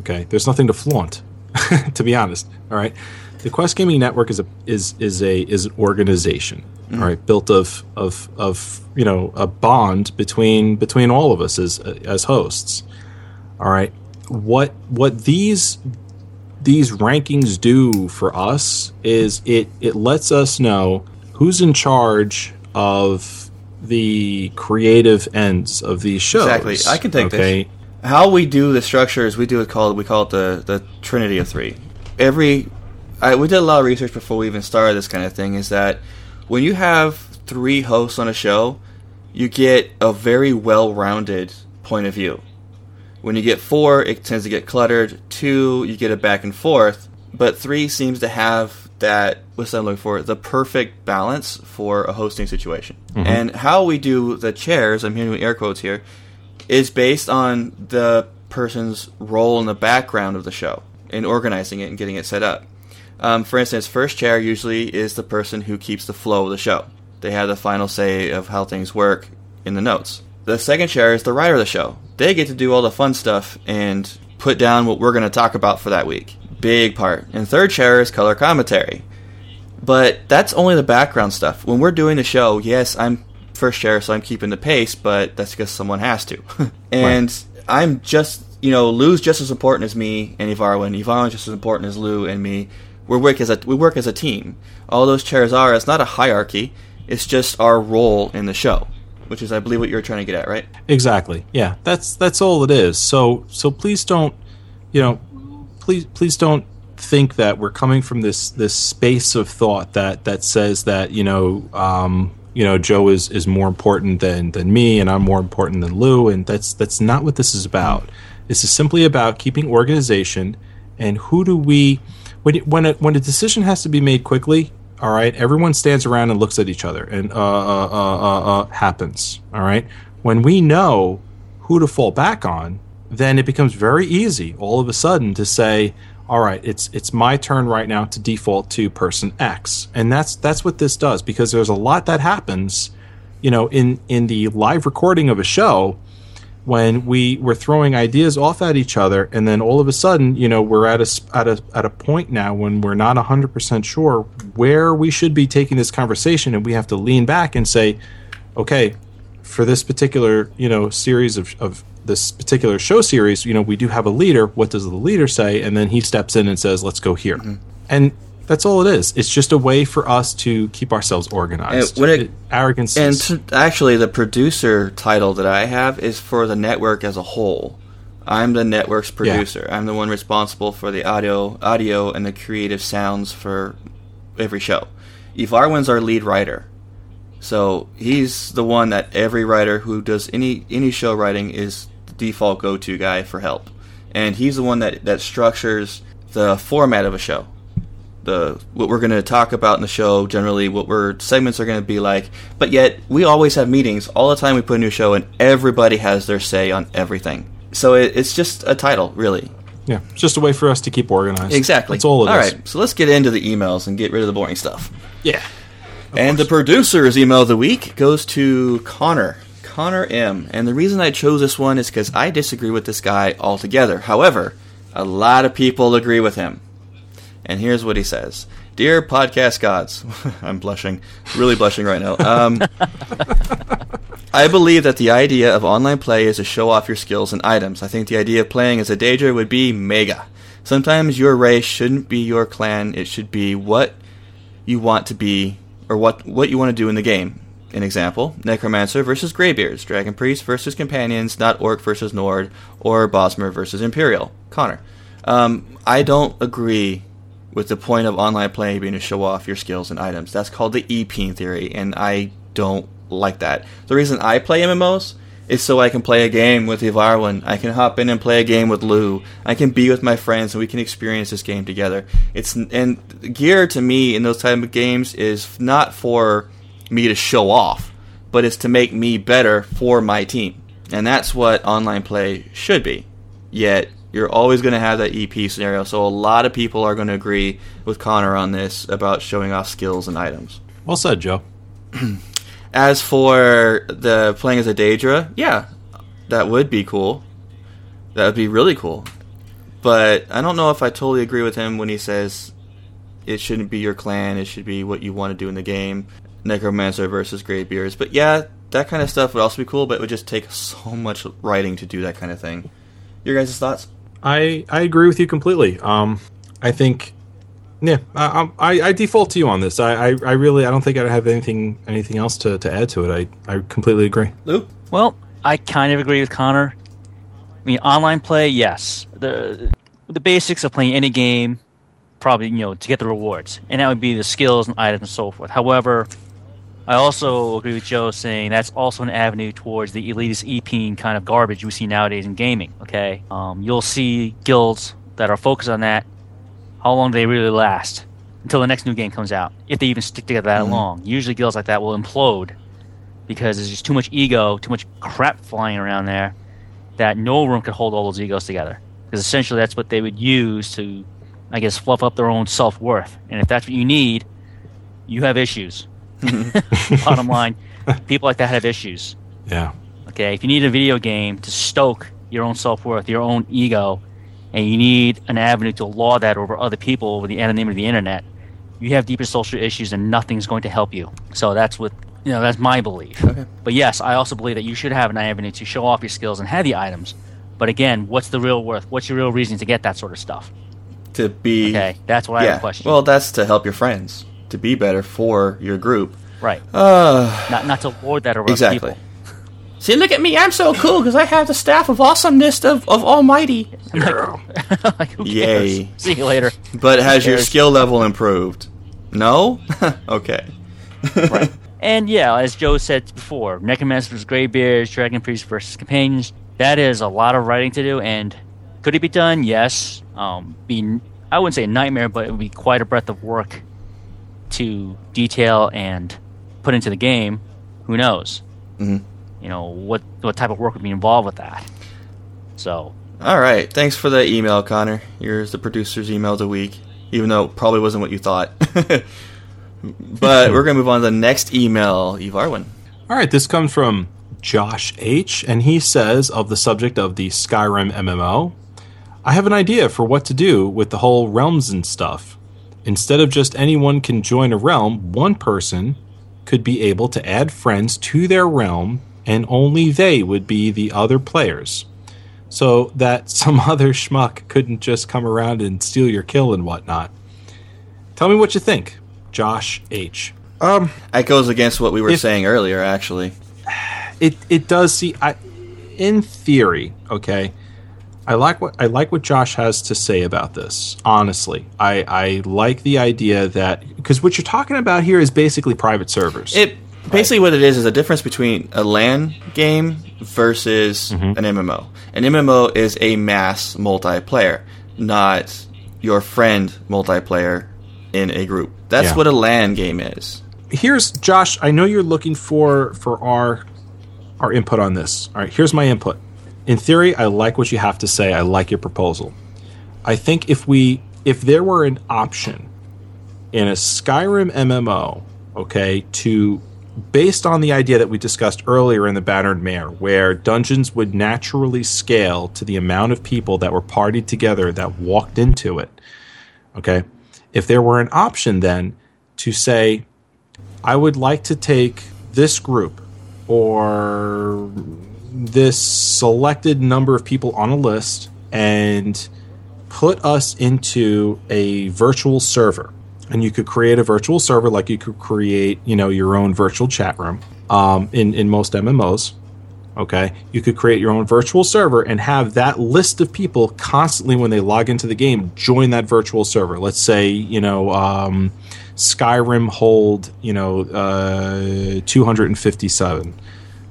Okay, there's nothing to flaunt, to be honest. All right, the Quest Gaming Network is a is is a is an organization. All right, built of of of you know a bond between between all of us as as hosts. All right, what what these these rankings do for us is it it lets us know who's in charge of the creative ends of these shows. Exactly. I can take okay? this. How we do the structure is we do it called we call it the the Trinity of Three. Every I, we did a lot of research before we even started this kind of thing. Is that when you have three hosts on a show, you get a very well-rounded point of view. When you get four, it tends to get cluttered. Two, you get it back and forth. But three seems to have that, what's that I'm looking for? The perfect balance for a hosting situation. And how we do the chairs, I'm using air quotes here, is based on the person's role in the background of the show in organizing it and getting it set up. Um, for instance, first chair usually is the person who keeps the flow of the show. They have the final say of how things work in the notes. The second chair is the writer of the show. They get to do all the fun stuff and put down what we're going to talk about for that week. Big part. And third chair is color commentary. But that's only the background stuff. When we're doing the show, yes, I'm first chair, so I'm keeping the pace, but that's because someone has to. and I'm just, you know, Lou's just as important as me and Evarwin. Evarwin's just as important as Lou and me. We work as a we work as a team. All those chairs are. It's not a hierarchy. It's just our role in the show, which is, I believe, what you're trying to get at, right? Exactly. Yeah, that's that's all it is. So so please don't, you know, please please don't think that we're coming from this this space of thought that that says that you know um, you know Joe is is more important than than me and I'm more important than Lou and that's that's not what this is about. This is simply about keeping organization and who do we when when a, when a decision has to be made quickly. All right, everyone stands around and looks at each other, and uh, uh, uh, uh, uh, happens. All right, when we know who to fall back on, then it becomes very easy all of a sudden to say, "All right, it's it's my turn right now to default to person X," and that's that's what this does because there's a lot that happens, you know, in in the live recording of a show when we were throwing ideas off at each other and then all of a sudden you know we're at a at a at a point now when we're not 100% sure where we should be taking this conversation and we have to lean back and say okay for this particular you know series of, of this particular show series you know we do have a leader. What does the leader say? And then he steps in and says let's go here. Mm-hmm. And that's all it is it's just a way for us to keep ourselves organized And when it- arrogance And t- actually, the producer title that I have is for the network as a whole. I'm the network's producer. I'm the one responsible for the audio, audio, and the creative sounds for every show. Evarwin's our lead writer, so he's the one that every writer who does any any show writing is the default go to guy for help, and he's the one that that structures the format of a show the what we're going to talk about in the show generally what our segments are going to be like but yet we always have meetings all the time we put a new show and everybody has their say on everything so it, it's just a title really yeah it's just a way for us to keep organized exactly that's all it is. all right so let's get into the emails and get rid of the boring stuff yeah and the producer's email of the week goes to Connor. Connor M. And the reason I chose this one is because I disagree with this guy altogether. However, a lot of people agree with him. And here's what he says Dear podcast gods, I'm blushing, really blushing right now. Um, I believe that the idea of online play is to show off your skills and items. I think the idea of playing as a Daedra would be mega. Sometimes your race shouldn't be your clan, it should be what you want to be, or what, what you want to do in the game. An example Necromancer versus Greybeards, Dragon Priest versus Companions, not Orc versus Nord, or Bosmer versus Imperial. Connor. Um, I don't agree with the point of online play being to show off your skills and items. That's called the EPing theory, and I don't like that. The reason I play MMOs is so I can play a game with Evarwin. I can hop in and play a game with Lou. I can be with my friends and we can experience this game together. It's and gear to me in those type of games is not for me to show off, but it's to make me better for my team. And that's what online play should be. Yet you're always going to have that EP scenario. So a lot of people are going to agree with Connor on this about showing off skills and items. Well said, Joe. As for the playing as a Daedra, yeah, that would be cool. That would be really cool. But I don't know if I totally agree with him when he says it shouldn't be your clan, it should be what you want to do in the game. Necromancer versus Greybeards. But yeah, that kind of stuff would also be cool, but it would just take so much writing to do that kind of thing. Your guys' thoughts? I I agree with you completely. Um, I think, yeah, I, I, I default to you on this. I, I, I really I don't think I have anything anything else to, to add to it. I, I completely agree. Lou? Well, I kind of agree with Connor. I mean, online play, yes. The the basics of playing any game, probably you know to get the rewards, and that would be the skills and items and so forth. However, I also agree with Joe saying that's also an avenue towards the elitist EPing kind of garbage we see nowadays in gaming. Okay, um, you'll see guilds that are focused on that. How long do they really last? Until the next new game comes out, if they even stick together that long. Usually, guilds like that will implode because there's just too much ego, too much crap flying around there that no room could hold all those egos together. Because essentially, that's what they would use to, I guess, fluff up their own self worth. And if that's what you need, you have issues. Bottom line, people like that have issues. Yeah. Okay, if you need a video game to stoke your own self worth, your own ego, and you need an avenue to law that over other people over the anonymity of the internet, you have deeper social issues and nothing's going to help you. So that's what you know, that's my belief. Okay. But yes, I also believe that you should have an avenue to show off your skills and have the items. But again, what's the real worth? What's your real reason to get that sort of stuff? To be. Okay, that's what I have a question. Well, that's to help your friends, to be better for your group. right. Uh, Not not to lord that over exactly. other See, look at me. I'm so cool because I have the staff of awesomeness of, of Almighty. people. like, who? Yay. See you later. But has your skill level improved? No? okay. And yeah, as Joe said before, Necromancer versus Greybeards, Dragon Priest versus Companions. That is a lot of writing to do, and could it be done? Yes. Um, be I wouldn't say a nightmare, but it would be quite a breadth of work to detail and put into the game. Who knows? Mhm. You know what what type of work would be involved with that. So All right. Thanks for the email, Connor. Here's the producer's email of the week, even though it probably wasn't what you thought. but we're going to move on to the next email, Eve Arwin. All right, this comes from Josh H, and he says of the subject of the Skyrim MMO, I have an idea for what to do with the whole realms and stuff. Instead of just anyone can join a realm, one person could be able to add friends to their realm, and only they would be the other players. So that some other schmuck couldn't just come around and steal your kill and whatnot. Tell me what you think, Josh H. Um, That goes against what we were If- saying earlier, actually. it it does see I in theory, okay. I like what I like what Josh has to say about this. Honestly, I I like the idea that because what you're talking about here is basically private servers. It basically what it is is a difference between a LAN game versus Mm-hmm. an MMO. An MMO is a mass multiplayer, not your friend multiplayer in a group. That's Yeah. what a LAN game is. here's Josh. I know you're looking for for our our input on this. All right, here's my input. In theory, I like what you have to say. I like your proposal. I think if we if there were an option in a Skyrim MMO, okay, to based on the idea that we discussed earlier in the Bannered Mare, where dungeons would naturally scale to the amount of people that were partied together that walked into it. Okay. if there were an option then to say, I would like to take this group or this selected number of people on a list and put us into a virtual server. And you could create a virtual server like you could create you know your own virtual chat room um, in in most mmos okay? You could create your own virtual server and have that list of people constantly when they log into the game join that virtual server. Let's say you know um, skyrim hold you know uh, 257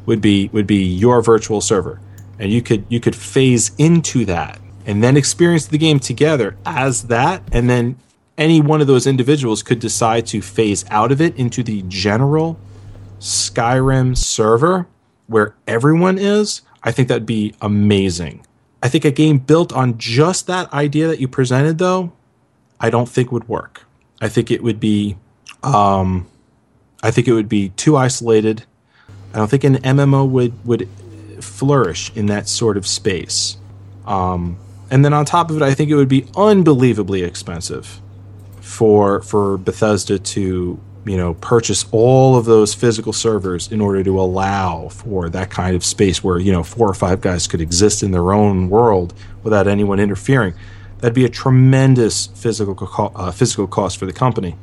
would be would be your virtual server and you could you could phase into that and then experience the game together as that and then any one of those individuals could decide to phase out of it into the general Skyrim server where everyone is, I think that'd be amazing. I think a game built on just that idea that you presented, though, I don't think would work. I think it would be, um, I think it would be too isolated. I don't think an MMO would would flourish in that sort of space. Um, and then on top of it, I think it would be unbelievably expensive for for Bethesda to you know purchase all of those physical servers in order to allow for that kind of space where you know four or five guys could exist in their own world without anyone interfering. That'd be a tremendous physical co- uh, physical cost for the company.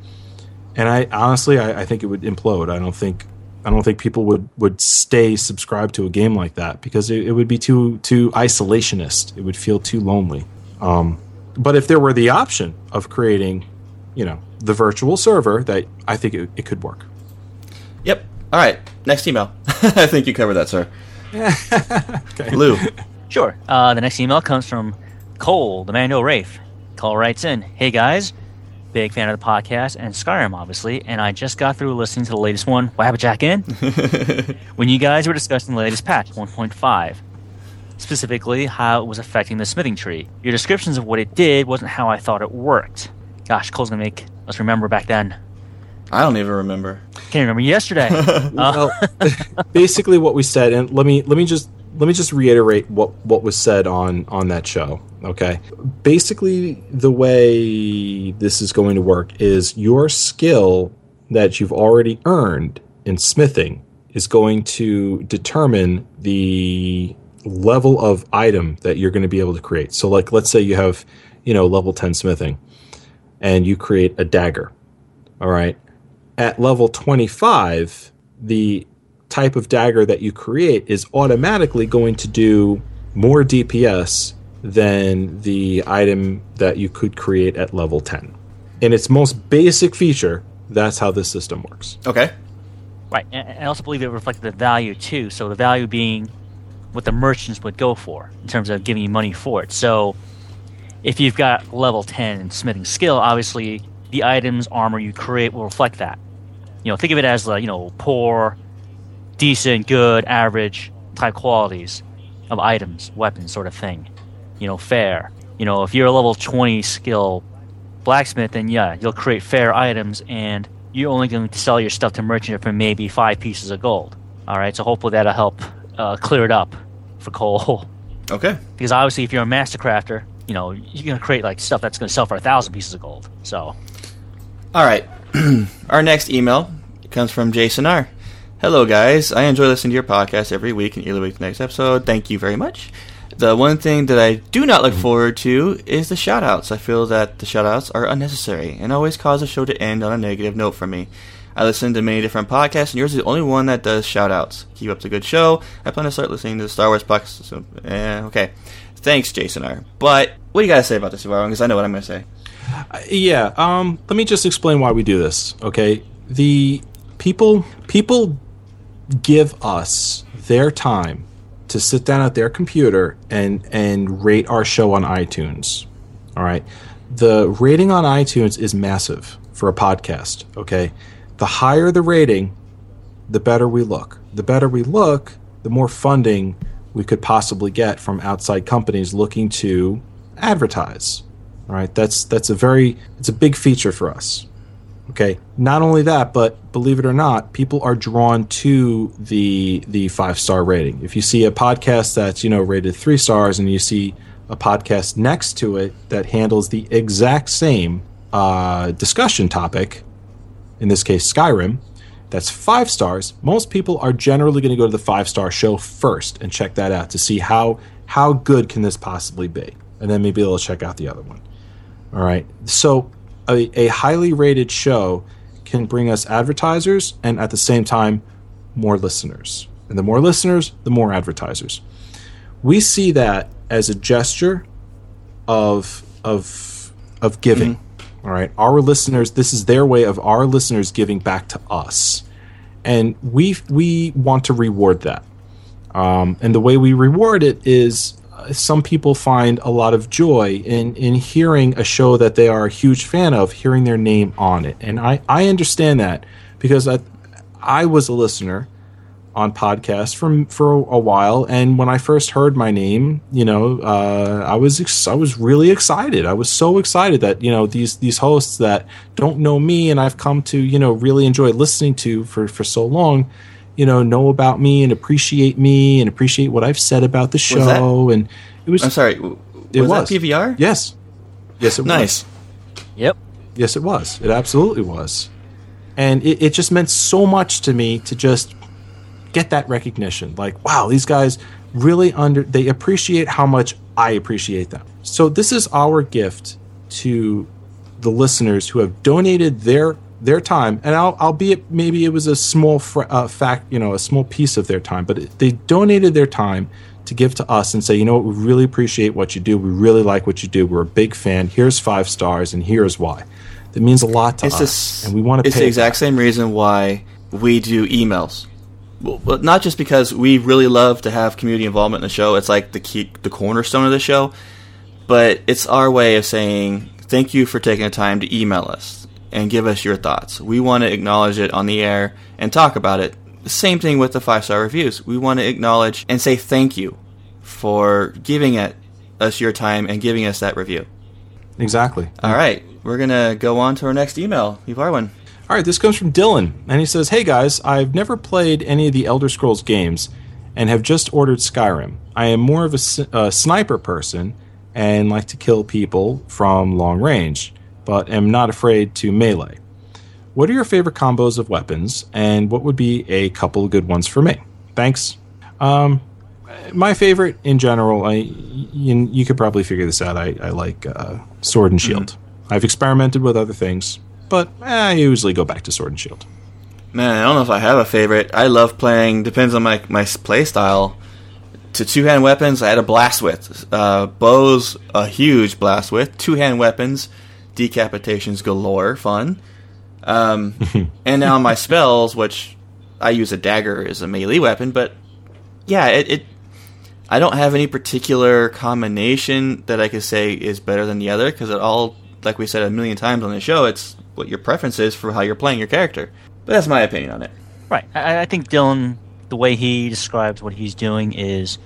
And I honestly, I, I think it would implode. I don't think I don't think people would, would stay subscribed to a game like that because it, it would be too too isolationist. It would feel too lonely. Um, but if there were the option of creating, you know, the virtual server, that I think it, it could work. Yep. All right. Next email. I think you covered that, sir. okay. Lou. Sure. Uh, the next email comes from Cole, the Mando Rafe. Cole writes in, "Hey guys, big fan of the podcast and Skyrim, obviously, and I just got through listening to the latest one, Wabbajack In, when you guys were discussing the latest patch, 1.5, specifically how it was affecting the smithing tree. Your descriptions of what it did wasn't how I thought it worked. Gosh, Cole's gonna make us remember back then. I don't even remember. Can't remember yesterday. uh, well, basically what we said, and let me let me just let me just reiterate what what was said on on that show. Okay, basically the way this is going to work is your skill that you've already earned in smithing is going to determine the level of item that you're going to be able to create. So, like, let's say you have, you know, level 10 smithing and you create a dagger. All right. At level 25, the type of dagger that you create is automatically going to do more DPS than the item that you could create at level 10. In its most basic feature, that's how this system works. Okay. Right. And I also believe it reflected the value too. So the value being what the merchants would go for in terms of giving you money for it. So if you've got level 10 smithing skill, obviously the items, armor you create will reflect that. You know, think of it as the, you know, poor, decent, good, average type qualities of items, weapons, sort of thing. You know, fair. You know, if you're a level 20 skill blacksmith, then yeah, you'll create fair items and you're only going to sell your stuff to merchant for maybe five pieces of gold. All right, so hopefully that'll help uh, clear it up for Cole. Okay. Because obviously, if you're a master crafter, you know you're going to create like stuff that's going to sell for a thousand pieces of gold. So. All right. Our next email comes from Jason R. Hello, guys. I enjoy listening to your podcast every week and early week the next episode. Thank you very much. The one thing that I do not look forward to is the shoutouts. I feel that the shoutouts are unnecessary and always cause the show to end on a negative note for me. I listen to many different podcasts, and yours is the only one that does shoutouts. Keep up the good show. I plan to start listening to the Star Wars podcast. So, eh, okay. Thanks, Jason R. But what do you got to say about this, Because I know what I'm going to say. Uh, yeah. Um. Let me just explain why we do this. Okay. The people people give us their time to sit down at their computer and and rate our show on iTunes. All right. The rating on iTunes is massive for a podcast, okay? The higher the rating, the better we look. The better we look, the more funding we could possibly get from outside companies looking to advertise. All right? That's that's a very it's a big feature for us. Okay. Not only that, but believe it or not, people are drawn to the the five star rating. If you see a podcast that's you know rated three stars, and you see a podcast next to it that handles the exact same uh, discussion topic, in this case Skyrim, that's five stars, most people are generally going to go to the five star show first and check that out to see how how good can this possibly be, and then maybe they'll check out the other one. All right, so a, a highly rated show can bring us advertisers and at the same time more listeners, and the more listeners, the more advertisers. We see that as a gesture of of of giving. All right, our listeners. This is their way of our listeners giving back to us, and we we want to reward that. Um, and the way we reward it is, some people find a lot of joy in in hearing a show that they are a huge fan of, hearing their name on it, and I I understand that because I I was a listener on podcasts for for a while, and when I first heard my name, you know, uh, I was ex- I was really excited. I was so excited that you know these these hosts that don't know me and I've come to you know really enjoy listening to for for so long, you know, know about me and appreciate me and appreciate what I've said about the show, that- and it was I'm sorry. w- it was, was that PVR? yes, yes, it was. Nice. Yep. Yes, it was. It absolutely was. And it, it just meant so much to me to just get that recognition. Like, wow, these guys really under they appreciate how much I appreciate them. So this is our gift to the listeners who have donated their their time, and I'll, albeit maybe it was a small fr- uh, fact, you know, a small piece of their time, but it, they donated their time to give to us and say, you know what, we really appreciate what you do. We really like what you do. We're a big fan. Here's five stars, and here's why. That means a lot to It's us, this, and we want to It's pay the exact same reason why we do emails. Well, not just because we really love to have community involvement in the show. It's like the key, the cornerstone of the show. But it's our way of saying thank you for taking the time to email us and give us your thoughts. We want to acknowledge it on the air and talk about it. Same thing with the five star reviews. We want to acknowledge and say thank you for giving it us your time and giving us that review. Exactly. All right, we're gonna go on to our next email. Evarwin. All right, this comes from Dylan, and he says, "Hey guys, I've never played any of the Elder Scrolls games, and have just ordered Skyrim. I am more of a sniper person and like to kill people from long range, but am not afraid to melee. What are your favorite combos of weapons, and what would be a couple of good ones for me? Thanks." Um, my favorite in general, I you, you could probably figure this out. I, I like uh, sword and shield. I've experimented with other things, but eh, I usually go back to sword and shield. Man, I don't know if I have a favorite. I love playing. Depends on my my play style. To two hand weapons, I had a blast with. Uh, bows, a huge blast with. Two hand weapons, decapitations galore, fun. Um, and now my spells, which I use a dagger as a melee weapon, but yeah, it, it. I don't have any particular combination that I could say is better than the other because it all, like we said a million times on the show, it's what your preference is for how you're playing your character. But that's my opinion on it. Right. I, I think Dylan, the way he describes what he's doing is,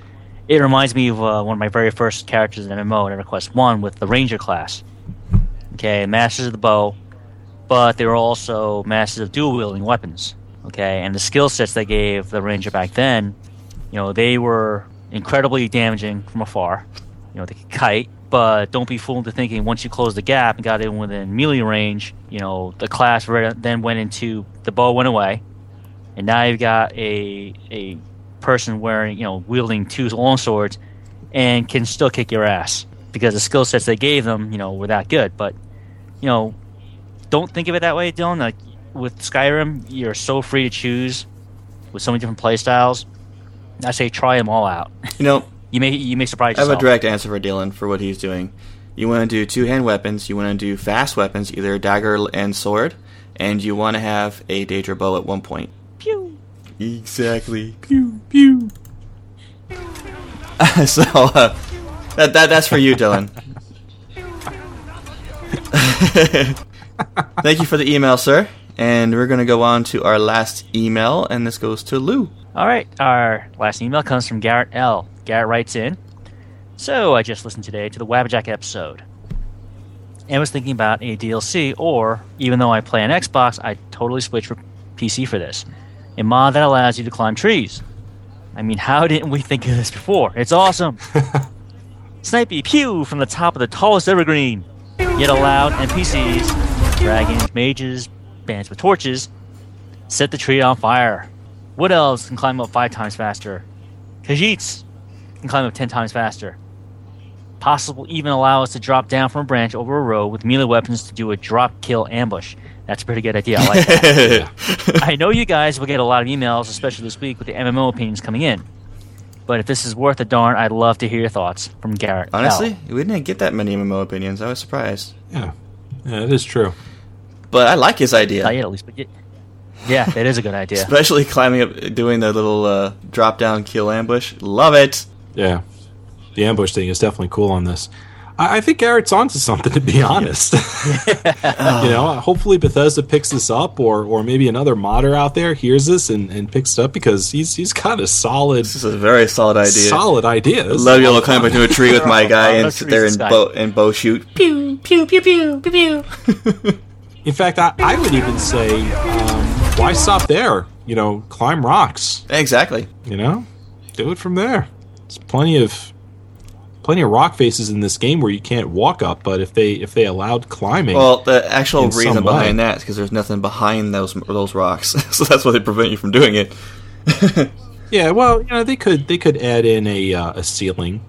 it reminds me of uh, one of my very first characters in MMO in EverQuest One with the Ranger class. Okay, masters of the bow, but they were also masters of dual wielding weapons. Okay, and the skill sets they gave the Ranger back then, you know, they were incredibly damaging from afar. You know, they could kite, but don't be fooled into thinking once you close the gap and got in within melee range, you know, the class then went into the bow went away, and now you've got a a person wearing you know wielding two long swords and can still kick your ass because the skill sets they gave them you know were that good. But you know, don't think of it that way, Dylan. Like with Skyrim, you're so free to choose with so many different play styles. I say try them all out. You know, You may you may surprise yourself. I have yourself. a direct answer for Dylan for what he's doing. You want to do two hand weapons, you want to do fast weapons, either dagger and sword, and you want to have a Daedra bow at one point. Pew. Exactly. Pew pew. so uh, that, that that's for you, Dylan. Thank you for the email, sir. And we're going to go on to our last email, and this goes to Lou. All right, our last email comes from Garrett L. Garrett writes in So I just listened today to the Wabbajack episode and was thinking about a DLC, or even though I play on Xbox, I totally switch for PC for this. A mod that allows you to climb trees. I mean, how didn't we think of this before? It's awesome! Snipey pew from the top of the tallest evergreen. Yet allowed NPCs, dragons, mages, bands with torches, set the tree on fire. Wood elves can climb up five times faster. Khajiits can climb up ten times faster. Possible even allow us to drop down from a branch over a road with melee weapons to do a drop kill ambush. That's a pretty good idea. I like that. I know you guys will get a lot of emails, especially this week with the MMO opinions coming in. But if this is worth a darn, I'd love to hear your thoughts from Garrett. Honestly, Cal. we didn't get that many MMO opinions. I was surprised. Yeah, yeah, it is true. But I like his idea. not yet at least, but yeah, yeah, that is a good idea. Especially climbing up, doing the little uh, drop down kill ambush. Love it. Yeah, the ambush thing is definitely cool on this. I, I think Garrett's onto something, to be honest. you know, hopefully Bethesda picks this up, or or maybe another modder out there hears this and, and picks it up because he's he's got a solid This is a very solid idea. solid idea. This is Love a you lot to of climb fun. into a tree with my guy Oh, and sit trees there in and bow and bow shoot. Pew pew pew pew pew pew. In fact, I, I would even say, um, why stop there? You know, climb rocks. Exactly. You know, do it from there. There's plenty of plenty of rock faces in this game where you can't walk up, but if they if they allowed climbing, Well, the actual reason some way. behind that is because there's nothing behind those those rocks, so that's why they prevent you from doing it. yeah, well, you know, they could they could add in a uh, a ceiling,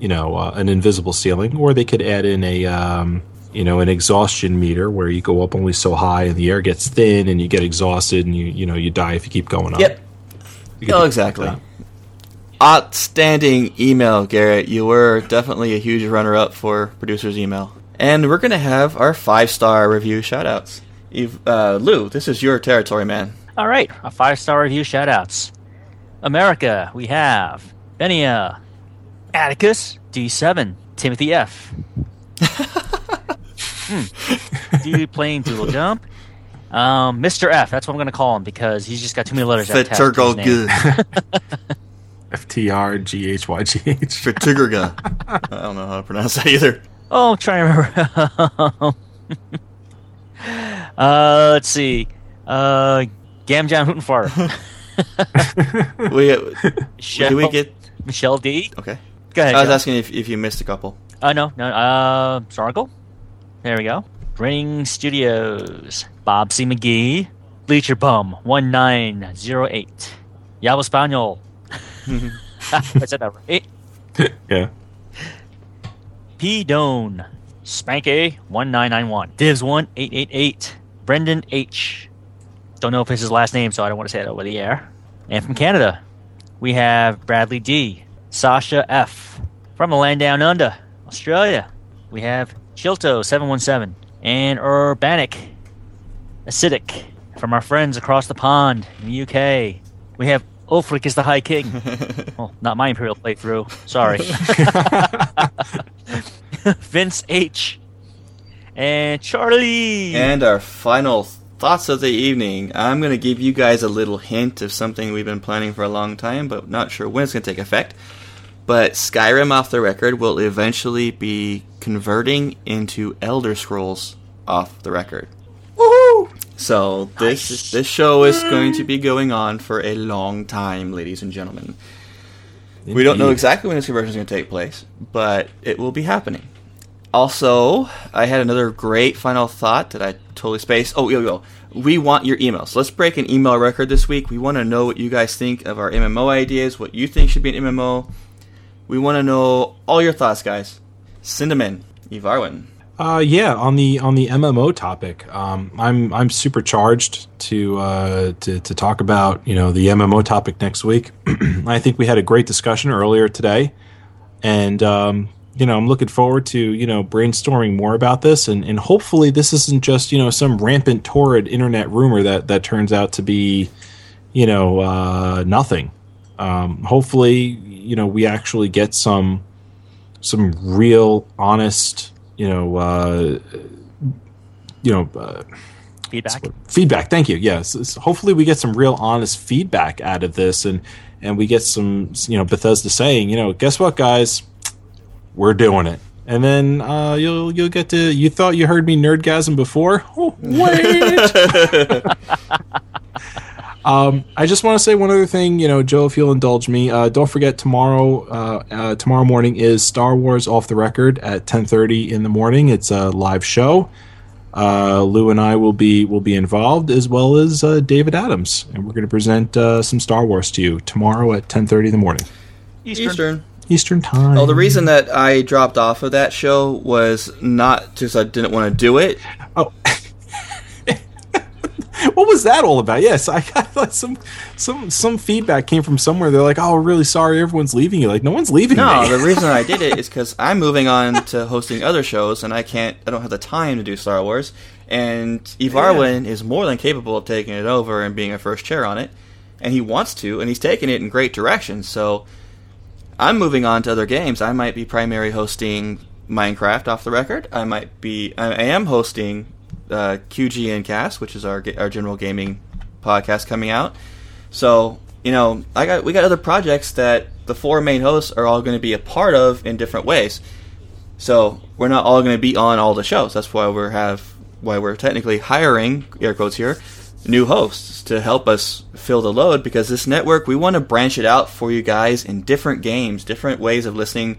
you know, uh, an invisible ceiling, or they could add in a um, you know an exhaustion meter where you go up only so high and the air gets thin and you get exhausted and you you know you die if you keep going up. Yep. Oh, exactly. that. Outstanding email, Garrett. You were definitely a huge runner up for producer's email. And we're going to have our five star review shoutouts. Uh, Lou, this is your territory, man. All right, a five star review shout outs. America, we have Benia, Atticus, D7, Timothy F. hmm. Dude playing Doodle Jump. Um, Mr. F, that's what I'm going to call him because he's just got too many letters. his name. good. F T R G H Y G H. Feturga. I don't know how to pronounce that either. Oh, I'm trying to remember. uh, let's see. Uh, Gamjam Hootenfart. We, uh, Michelle, do we get. Michelle D? Okay. Go ahead. I was Joe. asking if, if you missed a couple. Uh, no, no. Uh, Sargle. There we go. Ring Studios. Bob C. McGee. Bleacher Bum. 1908. Yabo Spaniel. I said that right. yeah. P. Doan. Spanky. 1991. Divs 1888. Brendan H. Don't know if it's his last name, so I don't want to say it over the air. And from Canada, we have Bradley D. Sasha F. From the land down under, Australia, we have Chilto 717 and Urbanic Acidic from our friends across the pond in the UK. We have Ulfric is the High King. well, oh, not my Imperial playthrough. Sorry. Vince H. And Charlie. And our final thoughts of the evening. I'm going to give you guys a little hint of something we've been planning for a long time, but not sure when it's going to take effect. But Skyrim off the record will eventually be converting into Elder Scrolls off the record. Woohoo! So this this show is going to be going on for a long time, ladies and gentlemen. We don't know exactly when this conversion is going to take place, but it will be happening. Also, I had another great final thought that I totally spaced. Oh, yo, yo. We want your emails. Let's break an email record this week. We want to know what you guys think of our MMO ideas, what you think should be an MMO. We want to know all your thoughts, guys. Send them in. Evarwin. Uh, yeah, on the on the MMO topic, um, I'm I'm super charged to uh, to to talk about you know the MMO topic next week. I think we had a great discussion earlier today, and um, you know I'm looking forward to you know brainstorming more about this, and and hopefully this isn't just you know some rampant torrid internet rumor that that turns out to be you know uh, nothing. Um, hopefully, you know we actually get some some real honest you know uh, you know uh, feedback. feedback thank you yes. It's- hopefully we get some real honest feedback out of this and and we get some you know bethesda saying you know guess what guys? We're doing it. And then uh, you'll you'll get to you thought you heard me nerdgasm before? Oh, wait Um, I just want to say one other thing, you know, Joe, if you'll indulge me, uh, don't forget tomorrow. Uh, uh, tomorrow morning is Star Wars off the record at ten thirty in the morning. It's a live show. Uh, Lou and I will be will be involved as well as uh, David Adams, and we're going to present uh, some Star Wars to you tomorrow at ten thirty in the morning Eastern. Eastern time. Oh, the reason that I dropped off of that show was not just I didn't want to do it. Oh. What was that all about? Yes, I got like some some some feedback came from somewhere. They're like, "Oh, we're really sorry, everyone's leaving you." Like, no one's leaving No, the reason I did it is because I'm moving on to hosting other shows, and I can't. I don't have the time to do Star Wars. And Evarwin is more than capable of taking it over and being a first chair on it, and he wants to, and he's taking it in great directions. So I'm moving on to other games. I might be primary hosting Minecraft off the record. I might be. I am hosting uh, QGN Cast, which is our our general gaming podcast coming out. So you know, I got we got other projects that the four main hosts are all going to be a part of in different ways. So we're not all going to be on all the shows. That's why we have why we're technically hiring air quotes here new hosts to help us fill the load because this network we want to branch it out for you guys in different games, different ways of listening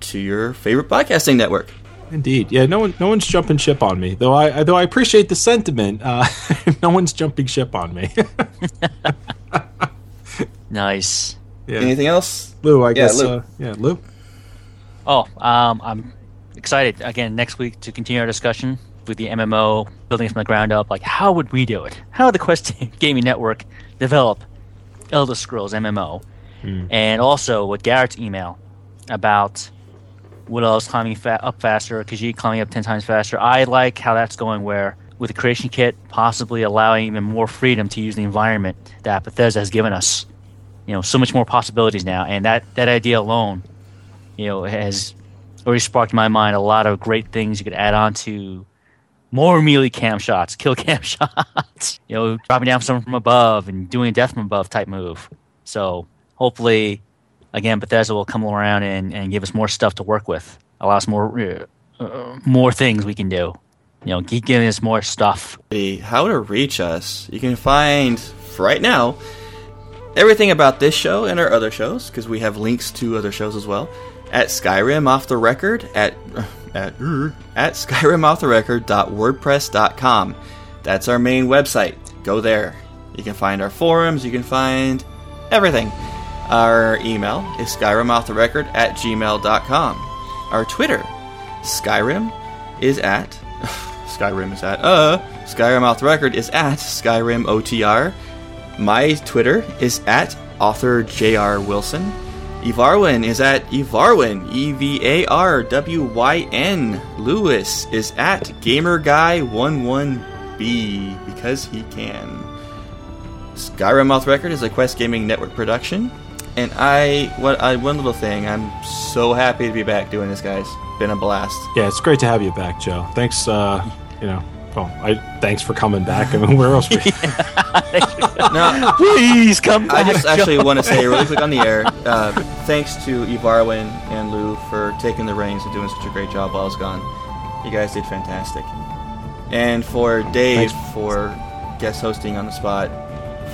to your favorite podcasting network. Indeed, yeah. No one, no one's jumping ship on me. Though I, though I appreciate the sentiment. Uh, no one's jumping ship on me. Nice. yeah. Anything else? Lou, I Yeah, guess. Lou. Uh, yeah, Lou. Oh, um, I'm excited again next week to continue our discussion with the MMO, building from the ground up. Like, how would we do it? How would the Quest Gaming Network develop Elder Scrolls MMO? And also with Garrett's email about Elves climbing fa- up faster, Khajiit climbing up 10 times faster. I like how that's going where with the creation kit possibly allowing even more freedom to use the environment that Bethesda has given us. You know, so much more possibilities now. And that, that idea alone you know, has already sparked in my mind a lot of great things you could add on to more melee cam shots, kill cam shots, you know, dropping down someone from above and doing a death from above type move. So hopefully, again, Bethesda will come around and, and give us more stuff to work with, allow us more uh, uh, more things we can do. You know, keep giving us more stuff. how to reach us. You can find right now everything about this show and our other shows because we have links to other shows as well at Skyrim off the record at at at skyrimofftherecord.wordpress.com. That's our main website. Go there. You can find our forums. You can find everything. Our email is skyrimofftherecord at gmail.com. Our Twitter, Skyrim, is at Skyrim is at uh Skyrim off the record is at Skyrim OTR. My Twitter is at author J.R. Wilson. Evarwin is at Evarwin, E V A R W Y N. Lewis is at GamerGuy11B because he can. Skyrim Off Record is a Quest Gaming Network production. And I, what I, one little thing, I'm so happy to be back doing this, guys. Been a blast. Yeah, it's great to have you back, Joe. Thanks. Uh, you know, well, I thanks for coming back. I mean, where else? Were you? Now, Please come I just actually want to say really quick on the air, uh, thanks to Evarwin and Lou for taking the reins and doing such a great job while I was gone. You guys did fantastic. And for Dave Thanks. for guest hosting on the spot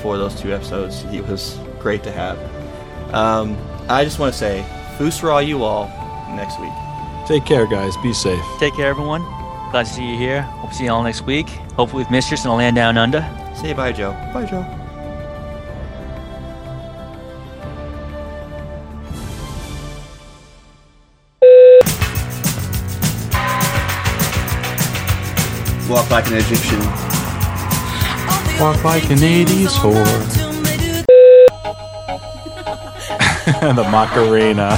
for those two episodes, he was great to have. Um, I just want to say, Foos for all you all next week. Take care, guys. Be safe. Take care, everyone. Glad to see you here. Hope to see you all next week. Hopefully with Mistress and a land down under. Say bye, Joe. Bye, Joe. Walk like an Egyptian. Walk like an 80s whore. the Macarena.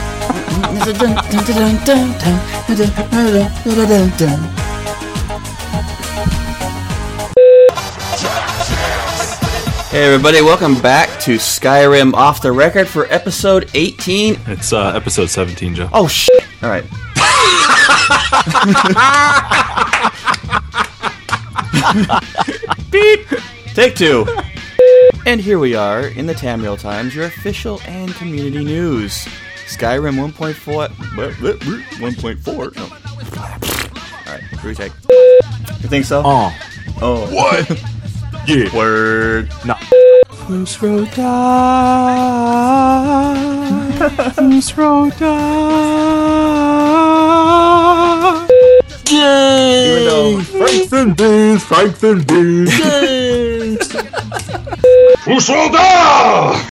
Hey everybody, welcome back to Skyrim Off the Record for episode 18. It's uh, episode 17, Joe. Oh shit. All right. Beep. Take two. And here we are in the Tamriel Times, your official and community news. Skyrim 1.4. what- what- what- 1.4? No. Alright, retake. You think so? Oh, Oh. what? yeah. Word. No. Who's Rhoda? Who's Rhoda? Even though Franks and beans, Franks and beans.